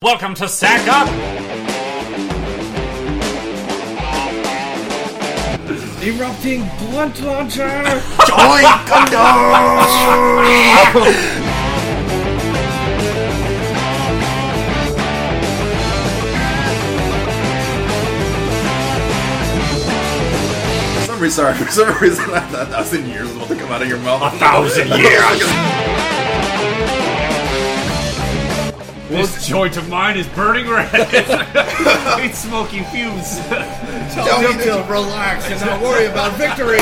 Welcome to Sack Up! Erupting blunt launcher! For some reason, sorry, for some reason, I thought a thousand years was about to come out of your mouth. A thousand years! This joint of mine is burning red. it's smoking fumes. Tell me to relax and not worry about victory!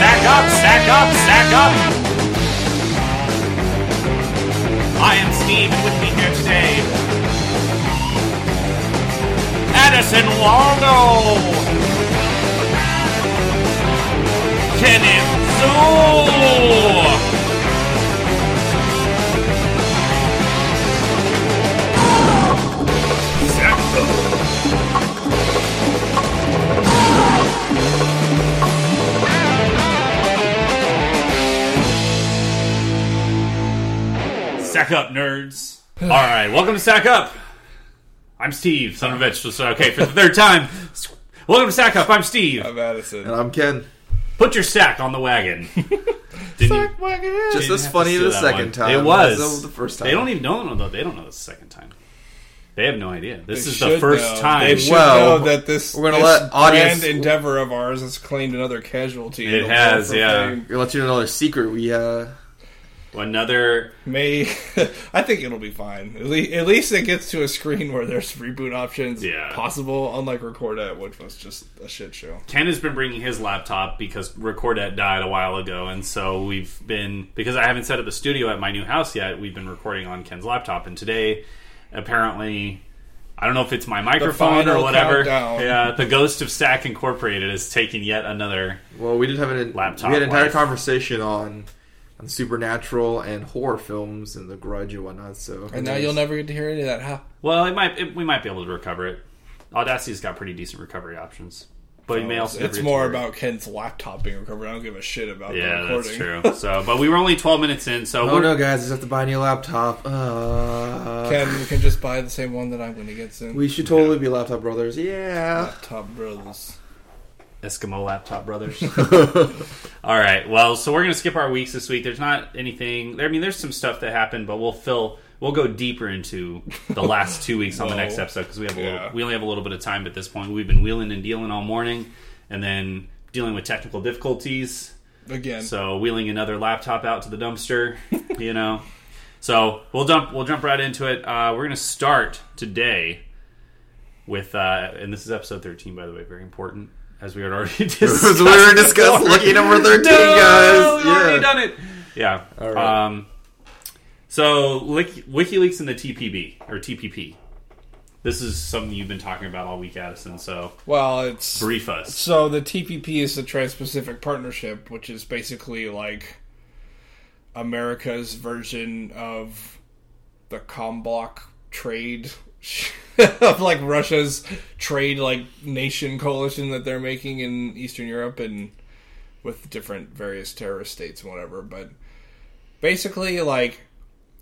Sack up, sack up, sack up! I am Steve, and with me here today, Addison Waldo! Kenneth Zoo! Sack up. Nerds. All right, welcome to Sack Up. I'm Steve, son of a bitch. So, okay, for the third time, welcome to Sack Up. I'm Steve. I'm Addison. And I'm Ken. Put your sack on the wagon. Didn't you- Just as funny the second one. time. It was as the first time. They don't even know. No, they don't know the second time. They have no idea. This They is the first know. time. They should Well, know that this, we're gonna this let audience- grand endeavor of ours has claimed another casualty. It has, yeah. fame. We're gonna let you know another secret. We uh, Another. May I think it'll be fine. At least, at least it gets to a screen where there's reboot options Yeah. possible, unlike Recordette, which was just a shit show. Ken has been bringing his laptop because Recordette died a while ago, and so we've been because I haven't set up a studio at my new house yet. We've been recording on Ken's laptop, and today, apparently, I don't know if it's my microphone or final whatever. countdown. Yeah, the ghost of Stack Incorporated is taking yet another. well, we did have an Laptop We had an entire life. conversation on on supernatural and horror films and The Grudge and whatnot. So And now you'll never get to hear any of that, huh? Well, it might it, we might be able to recover it. Audacity's got pretty decent recovery options, but you may also it's more hear about Ken's laptop being recovered. I don't give a shit about Yeah, the that's true. So, but we were only twelve minutes in, so Oh no, guys! I just have to buy a new laptop. Uh, Ken, we can just buy the same one that I'm going to get soon. we should totally be laptop brothers. Yeah. Laptop brothers. Eskimo Laptop Brothers. All right. Well, so we're gonna skip our weeks this week. There's not anything. I mean, there's some stuff that happened, but we'll fill. We'll go deeper into the last two weeks on the next episode because we have a Yeah. little, we only have a little bit of time at this point. We've been wheeling and dealing all morning, and then dealing with technical difficulties. Again. So wheeling another laptop out to the dumpster, you know. So we'll jump we'll jump right into it. Uh, we're gonna start today with uh, and this is episode thirteen, by the way, very important as we had already discussed. So we were discussing lucky number thirteen, No, guys. we've already done it. Yeah. All right. Um, so Wiki- WikiLeaks and the TPB or TPP. This is something you've been talking about all week, Addison. So well, it's brief us. So the TPP is the Trans-Pacific Partnership, which is basically like America's version of the Comblock trade of like Russia's trade like nation coalition that they're making in Eastern Europe and with different various terrorist states and whatever. But basically, like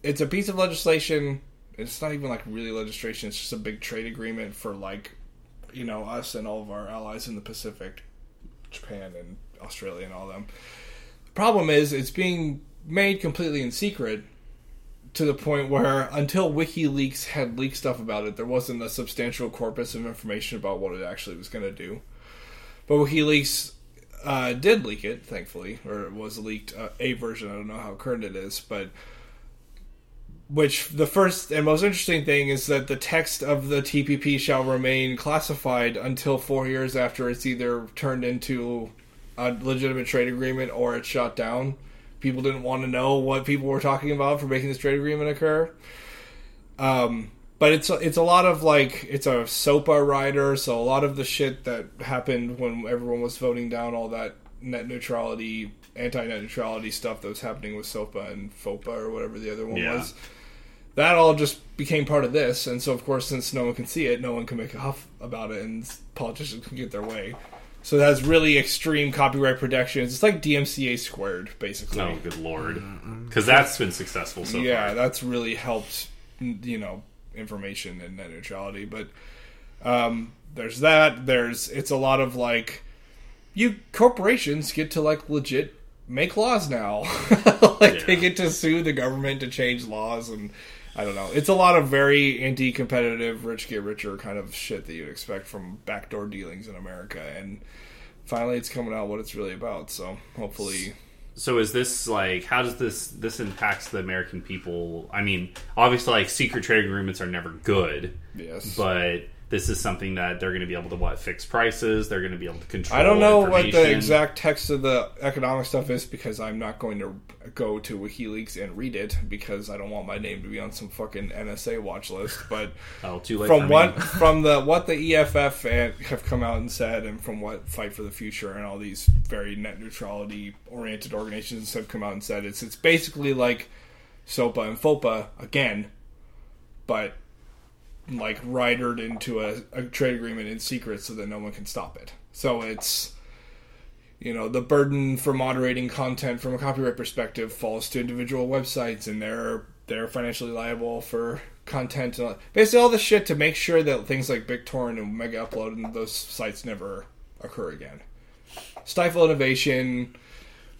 it's a piece of legislation. It's not even like really legislation. It's just a big trade agreement for like you know us and all of our allies in the Pacific, Japan and Australia and all them. The problem is it's being made completely in secret to the point where until WikiLeaks had leaked stuff about it, there wasn't a substantial corpus of information about what it actually was going to do. But WikiLeaks uh, did leak it, thankfully, or it was leaked uh, a version. I don't know how current it is, but which the first and most interesting thing is that the text of the TPP shall remain classified until four years after it's either turned into a legitimate trade agreement or it's shot down. People didn't want to know what people were talking about for making this trade agreement occur. Um, but it's it's a lot of like it's a SOPA rider, so a lot of the shit that happened when everyone was voting down all that net neutrality, anti net neutrality stuff that was happening with SOPA and FOPA or whatever the other one Yeah. was. That all just became part of this, and so of course, since no one can see it, no one can make a huff about it, and politicians can get their way. So it has really extreme copyright protections. It's like DMCA squared, basically. Oh, good lord, mm, mm, mm. because that's been successful so far. yeah, far. that's really helped, you know, information and net neutrality. But um, there's that. There's it's a lot of like you corporations get to like legit make laws now. like they get to sue the government to change laws and. I don't know. It's a lot of very anti-competitive, rich get richer kind of shit that you'd expect from backdoor dealings in America, and finally, it's coming out what it's really about. So hopefully, So is this like how does this this impacts the American people? I mean, obviously, like secret trade agreements are never good, yes. but this is something that they're going to be able to what fix prices. They're going to be able to control. I don't know what the exact text of the economic stuff is because I'm not going to go to WikiLeaks and read it because I don't want my name to be on some fucking NSA watch list. But Oh, from what from the what the EFF have come out and said, and from what Fight for the Future and all these very net neutrality oriented organizations have come out and said, it's it's basically like SOPA and FOPA again, but like ridered into a, a trade agreement in secret so that no one can stop it. So it's you know the burden for moderating content from a copyright perspective falls to individual websites and they're they're financially liable for content and all, basically all the shit to make sure that things like BitTorrent and Mega Upload and those sites never occur again. Stifle innovation,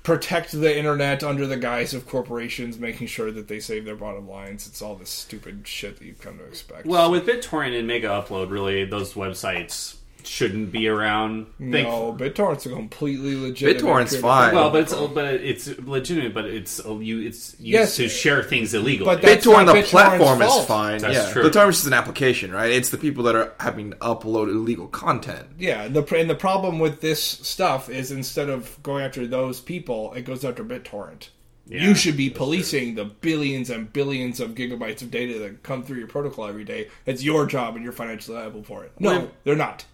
protect the internet under the guise of corporations making sure that they save their bottom lines. It's all this stupid shit that you've come to expect. Well, with BitTorrent and Mega Upload, really, those websites shouldn't be around. Think- no, BitTorrent's a completely legitimate. BitTorrent's peer-to-peer fine. Well, but it's but it's legitimate, but it's uh, you it's used Yes. to share things illegally. But That's BitTorrent, the BitTorrent's platform fault. is fine. That's yeah, true. the term is an application, right? It's the people that are having to upload illegal content. Yeah, the and the problem with this stuff is instead of going after those people, it goes after BitTorrent. Yeah, you should be that's policing the billions and billions of gigabytes of data that come through your protocol every day. It's your job, and you're financially liable for it. No, Well- they're not.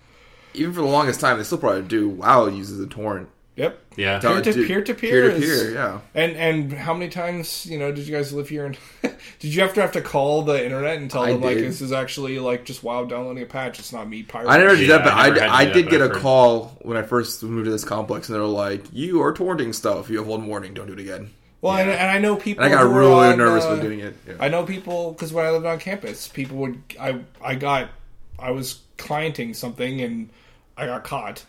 Even for the longest time, they still probably do. WoW uses a torrent. Yep. yeah, Peer to peer to peer peer to peer, yeah. And and how many times you know did you guys live here? And did you have to have to call the internet and tell I them like this is actually like just wow downloading a patch? It's not me pirating. I never did Yeah, that, but I I, never I that, did get a I've heard. call when I first moved to this complex, and they were like, "You are torrenting stuff. You have one warning. Don't do it again." Well, and, Yeah. and I know people. And I got really on, nervous uh, with doing it. Yeah. I know people because when I lived on campus, people would I I got I was clienting something and I got caught,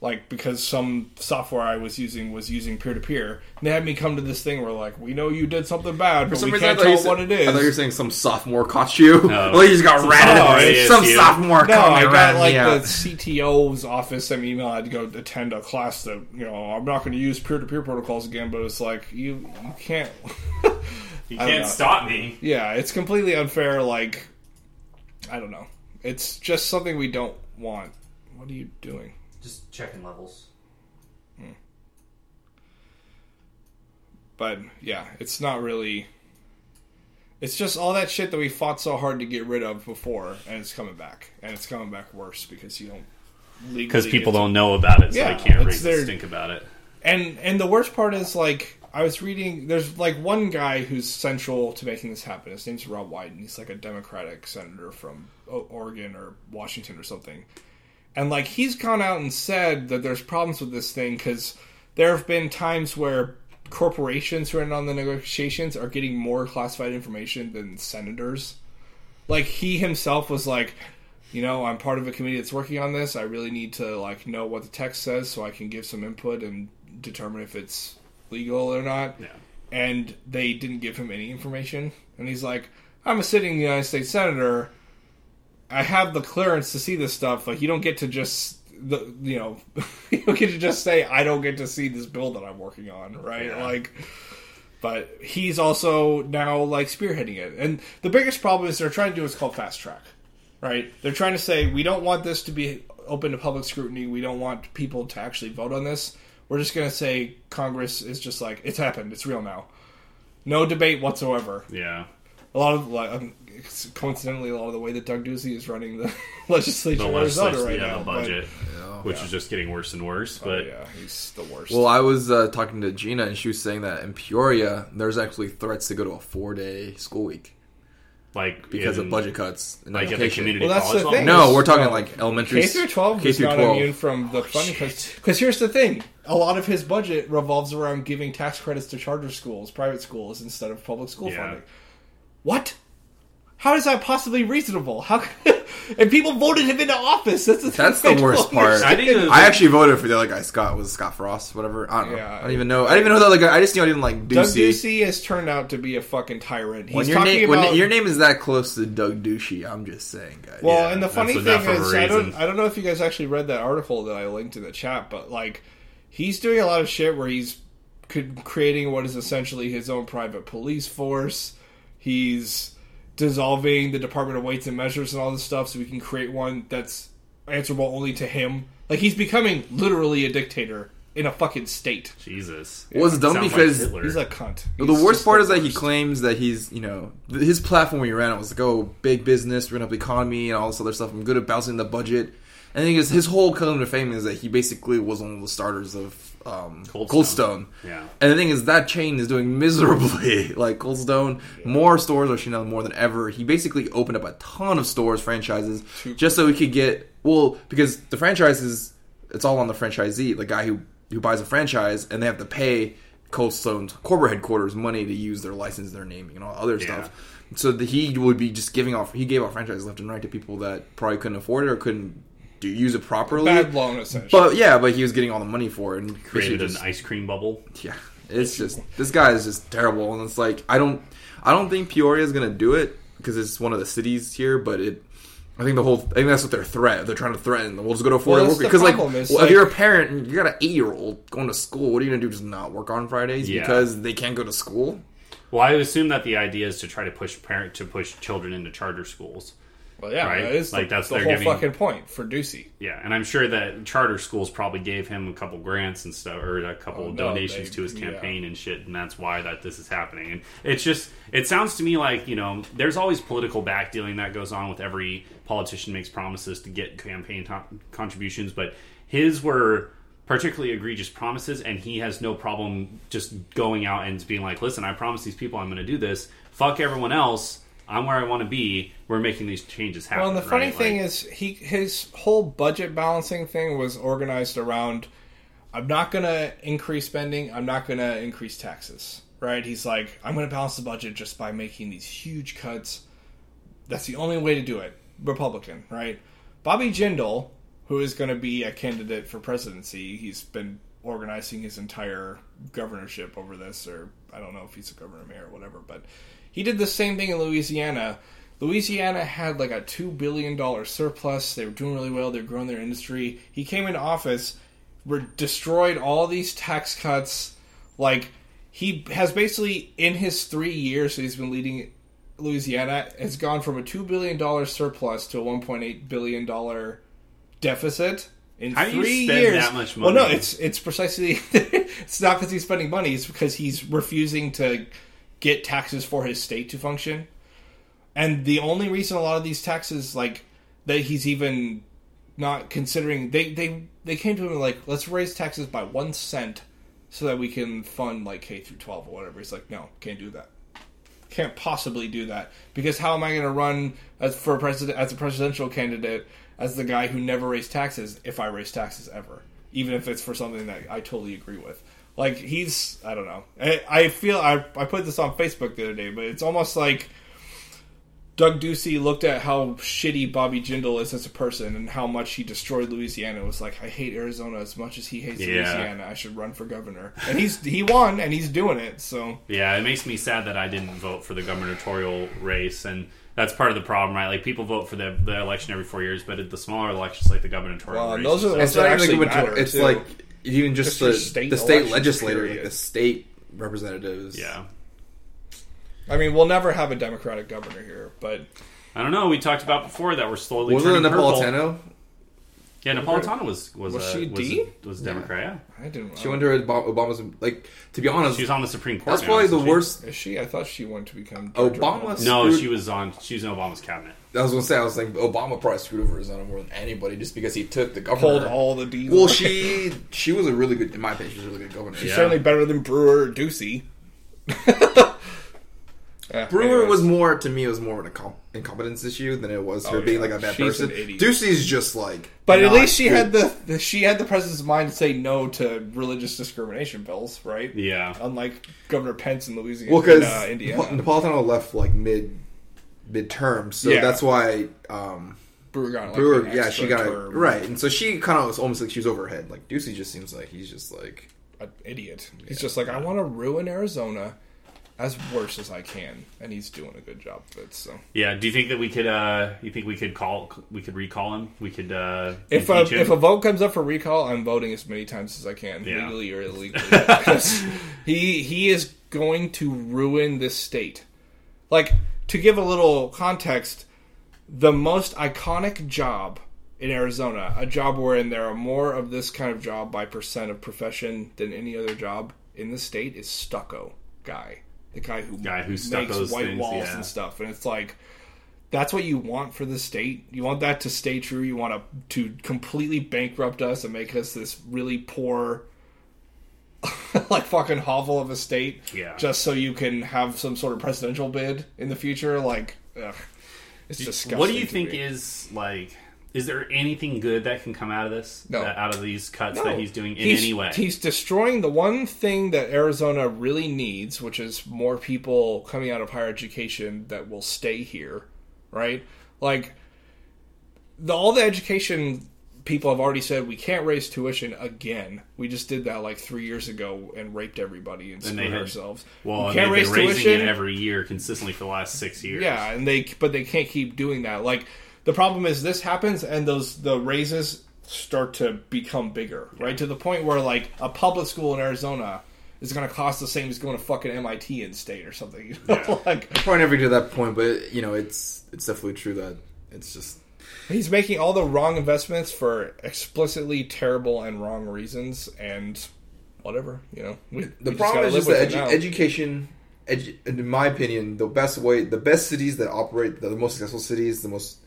like because some software I was using was using peer to peer. And they had me come to this thing where like we know you did something bad, but we can't I you tell said- what it is. I thought you were saying some sophomore caught you. No. well, you just got ratted. sophomore away. is some you. sophomore no, coming I got around like me the out. CTO's office sent me email. I had to go attend a class that you know I'm not going to use peer to peer protocols again. But it's like you you can't. you can't stop me. Yeah, it's completely unfair. Like, I don't know. It's just something we don't want. What are you doing? Just checking levels. Hmm. But yeah, it's not really. It's just all that shit that we fought so hard to get rid of before, and it's coming back, and it's coming back worse because you don't. legally Because people don't know about it, so Yeah, they can't it's raise the their- stink about it. And and the worst part is like I was reading. There's like one guy who's central to making this happen. His name's Ron Wyden. He's like a Democratic senator from Oregon or Washington or something. And like he's gone out and said that there's problems with this thing because there have been times where corporations who are in on the negotiations are getting more classified information than senators. Like he himself was like, you know, I'm part of a committee that's working on this. I really need to like know what the text says so I can give some input and determine if it's legal or not. Yeah. And they didn't give him any information. And he's like, I'm a sitting United States senator. I have the clearance to see this stuff. Like you don't get to just the you know you don't get to just say I don't get to see this bill that I'm working on, right? Yeah. Like but he's also now like spearheading it. And the biggest problem is they're trying to do what's called fast track. Right? They're trying to say we don't want this to be open to public scrutiny. We don't want people to actually vote on this. We're just going to say Congress is just like it's happened. It's real now. No debate whatsoever. Yeah. A lot of like um, coincidentally a lot of the way that Doug Ducey is running the legislature The in Arizona right yeah, now. the but- budget, which Yeah. is just getting worse and worse. oh, But yeah, he's the worst. Well, I was uh, talking to Gina, and she was saying that in Peoria, there's actually threats to go to a four-day school week. like because in- of budget cuts. in like at the community Well, that's college the thing. No, we're talking No. like elementary K through twelve K was through not 12. immune from the funding because here's the thing: a lot of his budget revolves around giving tax credits to charter schools, private schools, instead of public school Yeah. funding. What? How is that possibly reasonable? How? and people voted him into office. That's the, That's the worst part. I think I actually voted for the other guy, Scott. Was Scott Frost? Whatever. I don't know. Yeah. I don't even know. I didn't even know that. Like, I just knew I didn't even like Doug Ducey. Ducey has turned out to be a fucking tyrant. He's When your talking name, about when your name is that close to Doug Ducey, I'm just saying, guys. Well, Yeah, and the funny thing enough of a is, I don't. I don't know if you guys actually read that article that I linked in the chat, but like, he's doing a lot of shit where he's creating what is essentially his own private police force. He's dissolving the Department of Weights and Measures and all this stuff, so we can create one that's answerable only to him. Like, he's becoming literally a dictator in a fucking state. Jesus. Well, it's dumb Sounds because Hitler. He's a cunt. the worst part the is that he claims that he's, you know, th- his platform when he ran it was like, oh, big business, we're gonna up the economy and all this other stuff. I'm good at balancing the budget. And the thing is, his whole claim to fame is that he basically was one of the starters of um, Cold Cold, Stone. Stone. Yeah. And the thing is, that chain is doing miserably. like Cold Stone, more stores are shutting down more than ever. He basically opened up a ton of stores, franchises, just so he could get well because the franchises, it's all on the franchisee, the guy who who buys a franchise, and they have to pay Cold Stone's corporate headquarters money to use their license, their naming, and all other Yeah. stuff. So that he would be just giving off. He gave off franchises left and right to people that probably couldn't afford it or couldn't do use it properly. bad loan essentially. But yeah, but he was getting all the money for it and created basically an ice cream bubble. yeah, it's just this guy is just terrible, and it's like I don't, I don't think Peoria is gonna do it because it's one of the cities here, but it. I think the whole. I think that's what their threat. They're trying to threaten. We'll just go to a four Well, work because, like, well, like- if you're a parent and you got an eight year old going to school, what are you gonna do? Just not work on Fridays Yeah. because they can't go to school? Well, I assume that the idea is to try to push parent to push children into charter schools. Well, yeah, right? that is Like, the, that's the whole giving- fucking point for Ducey. Yeah, and I'm sure that charter schools probably gave him a couple grants and stuff, or a couple Oh, no, donations they- to his yeah. campaign and shit, and that's why that this is happening. And it's just, it sounds to me like you know, there's always political backdealing that goes on with every politician makes promises to get campaign contributions, but his were particularly egregious promises, and he has no problem just going out and being like, "Listen, I promise these people I'm going to do this. Fuck everyone else." I'm where I want to be. We're making these changes happen. Well, and the funny right? thing Like- is, he his whole budget balancing thing was organized around. I'm not going to increase spending. I'm not going to increase taxes. Right? He's like, I'm going to balance the budget just by making these huge cuts. That's the only way to do it. Republican, right? Bobby Jindal, who is going to be a candidate for presidency, he's been organizing his entire governorship over this, or I don't know if he's a governor mayor or whatever, but he did the same thing in Louisiana. Louisiana had like a two billion dollar surplus. They were doing really well. They're growing their industry. He came into office, were destroyed all these tax cuts. Like he has basically in his three years that he's been leading Louisiana has gone from a two billion dollar surplus to a one point eight billion dollar deficit in How do you three spend years. that much Well, no, it's it's precisely it's not because he's spending money. It's because he's refusing to get taxes for his state to function. And the only reason a lot of these taxes, like that, he's even not considering. They they they came to him like, let's raise taxes by one cent so that we can fund like K through twelve or whatever. He's like, no, can't do that. Can't possibly do that because how am I going to run as for president as a presidential candidate as the guy who never raised taxes if I raise taxes ever, even if it's for something that I totally agree with. Like he's, I don't know. I, I feel I I put this on Facebook the other day, but it's almost like Doug Ducey looked at how shitty Bobby Jindal is as a person and how much he destroyed Louisiana. It was like, I hate Arizona as much as he hates Yeah. Louisiana. I should run for governor. And he's he won and he's doing it. So Yeah, it makes me sad that I didn't vote for the gubernatorial race, and that's part of the problem, right? Like people vote for the, the election every four years, but at the smaller elections, like the gubernatorial Well, and race, those are the It's ones that actually matter. it's too. like even just, Just the state the state elections, legislator, like the state representatives. yeah. I mean, we'll never have a Democratic governor here, but I don't know. We talked about before that we're slowly Wasn't it. Napolitano? Yeah, Napolitano was was Was she was, D? was Democrat. Yeah. I didn't. She went to Obama's like to be honest. She was on the Supreme Court. that's now, probably the she? worst. Is she? I thought she wanted to become George Obama? Obama. No, she was on. She was in Obama's cabinet. I was gonna say I was like Obama probably screwed over Arizona more than anybody just because he took the Pulled all the deals. Well, she she was a really good, in my opinion, she was a really good governor. She's Yeah. certainly better than Brewer or Ducey. Yeah, Brewer anyways. was more to me. It was more of an incom- incompetence issue than it was her Oh, being yeah. like a bad She's person. idiot. Ducey's just like, But at least she good. had the, the she had the presence of mind to say no to religious discrimination bills, right? Yeah. Unlike Governor Pence in Louisiana, well because uh, Indiana, Napolitano left like mid midterm, so Yeah. that's why um, Brewer got like, Brewer, an yeah, she got it term. right, and so she kind of was almost like she was over her head. Like Ducey just seems like he's just like An idiot. He's just like, I want to ruin Arizona as worse as I can, and he's doing a good job of it. So Yeah. Do you think that we could? uh You think we could call? We could recall him. We could. uh if a, him? if a vote comes up for recall, I'm voting as many times as I can, Yeah. legally or illegally. Because he he is going to ruin this state. Like to give a little context, the most iconic job in Arizona, a job wherein there are more of this kind of job by percent of profession than any other job in the state, is stucco guy. The guy who Guy who makes white things, walls yeah. and stuff, and it's like that's what you want for the state. You want that to stay true. You want to to completely bankrupt us and make us this really poor, like fucking hovel of a state. Yeah. Just so you can have some sort of presidential bid in the future. Like, ugh, it's disgusting. What do you think me. is like? Is there anything good that can come out of this? No. That- out of these cuts No. that he's doing in He's- any way? He's destroying the one thing that Arizona really needs, which is more people coming out of higher education that will stay here, right? Like the, all the education people have already said we can't raise tuition again. We just did that like three years ago and raped everybody and And screwed had- ourselves. well, we and can't they've raise been raising tuition it every year consistently for the last six years. yeah, and they but they can't keep doing that. Like the problem is this happens and those the raises start to become bigger, right? To the point where like a public school in Arizona is going to cost the same as going to fucking MIT in state or something. You know? Yeah. like probably never get to that point, but you know, it's it's definitely true that it's just he's making all the wrong investments for explicitly terrible and wrong reasons and whatever, you know. We, the we problem is just that edu- education. Edu- in my opinion, the best way, the best cities that operate, the most successful cities, the most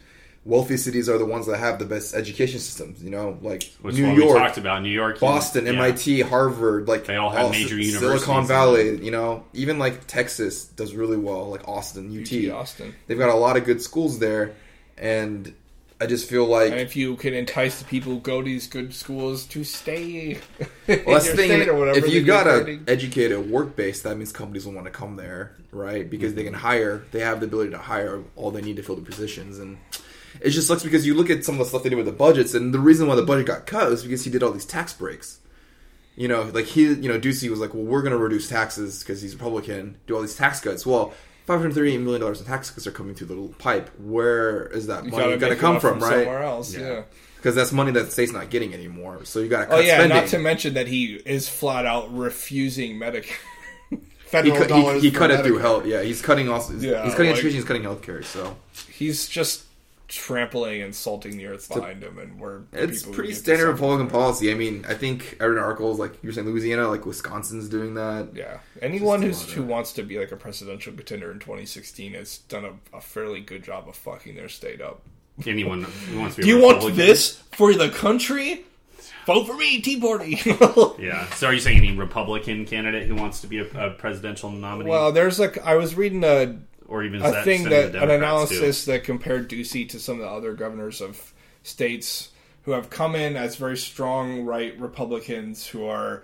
wealthy cities are the ones that have the best education systems. You know, like Which New one we York, talked about New York, Boston, yeah. MIT, Harvard, like They all have major Si- universities Silicon Valley, you know, even like Texas does really well, like Austin, UT. UT Austin. They've got a lot of good schools there, and I just feel like And if you can entice the people who go to these good schools to stay, well, that's the thing. If you got a a educated work base, that means companies will want to come there, right? Because they mm-hmm. can hire. They have the ability to hire all they need to fill the positions, and it just sucks because you look at some of the stuff they did with the budgets, and the reason why the budget got cut was because he did all these tax breaks. You know, like he, you know, Ducey was like, "Well, we're going to reduce taxes because he's Republican. Do all these tax cuts." Well, five hundred thirty-eight million dollars in tax cuts are coming through the little pipe. Where is that money going to come up from, right? Somewhere else, Yeah. yeah. Because that's money that the state's not getting anymore. So you got to oh, cut Oh yeah, spending. not to mention that he is flat out refusing Medicare. he Federal cut, dollars. he, he for cut it through health. Yeah, he's cutting also. Yeah, he's cutting like- education. He's cutting healthcare. So He's just trampling and salting the earth behind him, and we're it's pretty standard Republican policy. I mean, I think I read an article like you're saying Louisiana, like Wisconsin's doing that. Yeah, anyone Just who's who wants to be like a presidential contender in 2016 has done a, a fairly good job of fucking their state up. Anyone who wants to be Do a you want this for the country? Vote for me, Tea Party. Yeah. So are you saying any Republican candidate who wants to be a, a presidential nominee, well, there's like I was reading a or even a thing that an analysis that compared Ducey to some of the other governors of states who have come in as very strong right Republicans who are,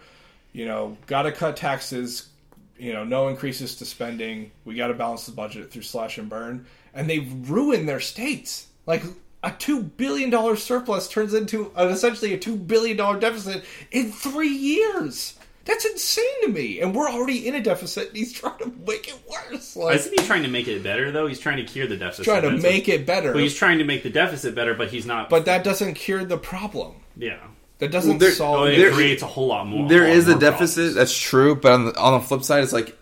you know, got to cut taxes, you know, no increases to spending. We got to balance the budget through slash and burn, and they've ruined their states. Like a two billion dollar surplus turns into an, essentially a two billion dollar deficit in three years. That's insane to me. And we're already in a deficit. And he's trying to make it worse. Like, Isn't he trying to make it better though? He's trying to cure the deficit. trying to make it better. Well, he's trying to make the deficit better, but he's not. but that doesn't cure the problem. yeah, That doesn't Well, there- solve oh, it it. there- creates a whole lot more. There lot is a deficit. problems. That's true, but on the, on the flip side, it's like,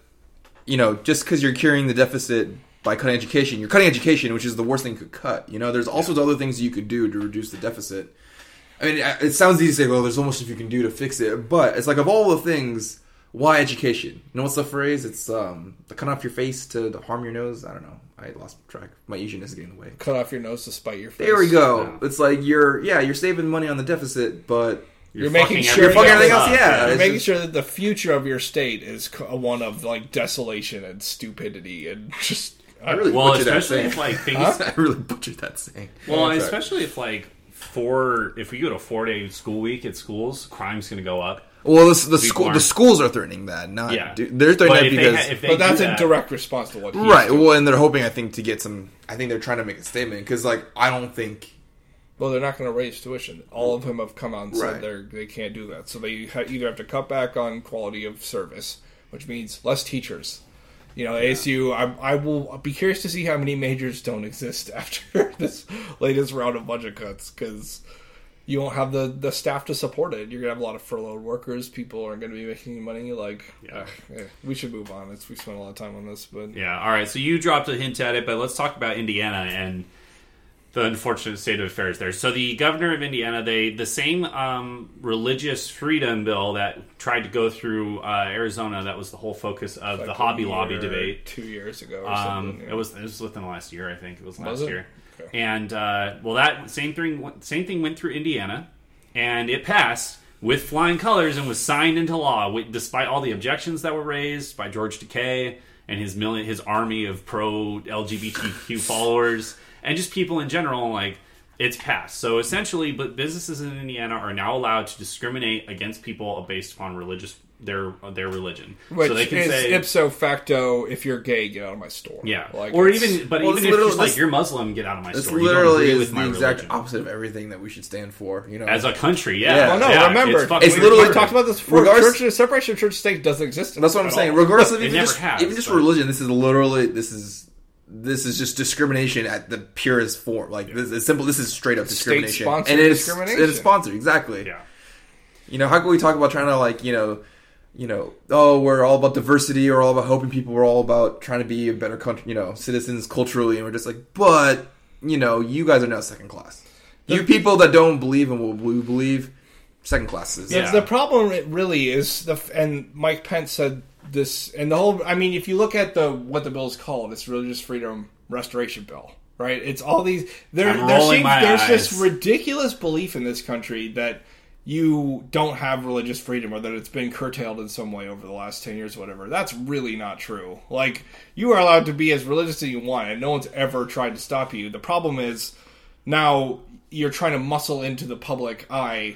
you know, just because you're curing the deficit by cutting education, you're cutting education, which is the worst thing you could cut. You know, there's all sorts of other things you could do to reduce the deficit. I mean, it sounds easy to say, well, there's almost stuff you can do to fix it, but it's like of all the things, why education? You know what's the phrase? It's um, the cut off your face to harm your nose. I don't know. I lost track. My Asian is getting in the way. Cut off your nose to spite your face. There we go. Yeah. It's like you're, yeah, you're saving money on the deficit, but You're making sure you're fucking everything everything else. up. Yeah, You're it's making just- sure that the future of your state is one of like desolation and stupidity and just I really Well, butchered that especially saying. if like things. I really butchered that saying. Well, Okay. especially if like four, if we go to four day school week at schools, crime's going to go up. Well, the, the school the schools are threatening that. Not Yeah. do- they're threatening if that they, because ha- they But that's do in that- direct response to what he's right. doing. Well, and they're hoping I think to get some. I think they're trying to make a statement because like I don't think Well, they're not going to raise tuition. All of them have come out and said Right. they're they can't do that. So they ha- either have to cut back on quality of service, which means less teachers. You know, ASU. I, I will be curious to see how many majors don't exist after this latest round of budget cuts because you won't have the the staff to support it. You're gonna have a lot of furloughed workers. People aren't gonna be making money. Like, Yeah. ugh, eh, we should move on. It's we spent a lot of time on this, but Yeah. All right. So you dropped a hint at it, but let's talk about Indiana and the unfortunate state of affairs there. So the governor of Indiana, they the same um, religious freedom bill that tried to go through uh, Arizona. That was the whole focus of like the Hobby Lobby debate. two years ago. Or Um, yeah. It was it was within the last year, I think it was last Was it? year. Okay. And uh, well, that same thing went- same thing went through Indiana, and it passed with flying colors and was signed into law, despite all the objections that were raised by George Takei and his million his army of pro LGBTQ followers and just people in general. Like it's passed. So essentially, but businesses in Indiana are now allowed to discriminate against people based upon religious their their religion. Which so they can is say ipso facto, if you're gay, get out of my store. yeah, Like, or even, but Well, even if literally- just like that's- you're Muslim, get out of my It's store. You don't literally agree is with the my exact religion. opposite of everything that we should stand for. You know, As a country, yeah. Yeah. Well, no, Yeah, remember, it's, fucking it's we literally- talked about this before. Regardless- church, separation of church state doesn't exist. that's what I'm saying. all. Regardless of even just has, even just but- religion, this is literally this is this is just discrimination at the purest form. Like this is simple. This is straight up discrimination, and it's discrimination. it's sponsored exactly. Yeah. You know, how can we talk about trying to like you know, you know, oh, we're all about diversity, or all about helping people, we're all about trying to be a better country, you know, citizens culturally, and we're just like, but you know, you guys are now second class. You people that don't believe in what we believe, second class citizens. The, Yeah. the problem really is the and Mike Pence said this and the whole. I mean, if you look at the what the bill is called, it's religious freedom restoration bill, right? It's all these. There, I'm there seems there's this ridiculous belief in this country that you don't have religious freedom or that it's been curtailed in some way over the last 10 years or whatever that's really not true like you are allowed to be as religious as you want and no one's ever tried to stop you the problem is now you're trying to muscle into the public eye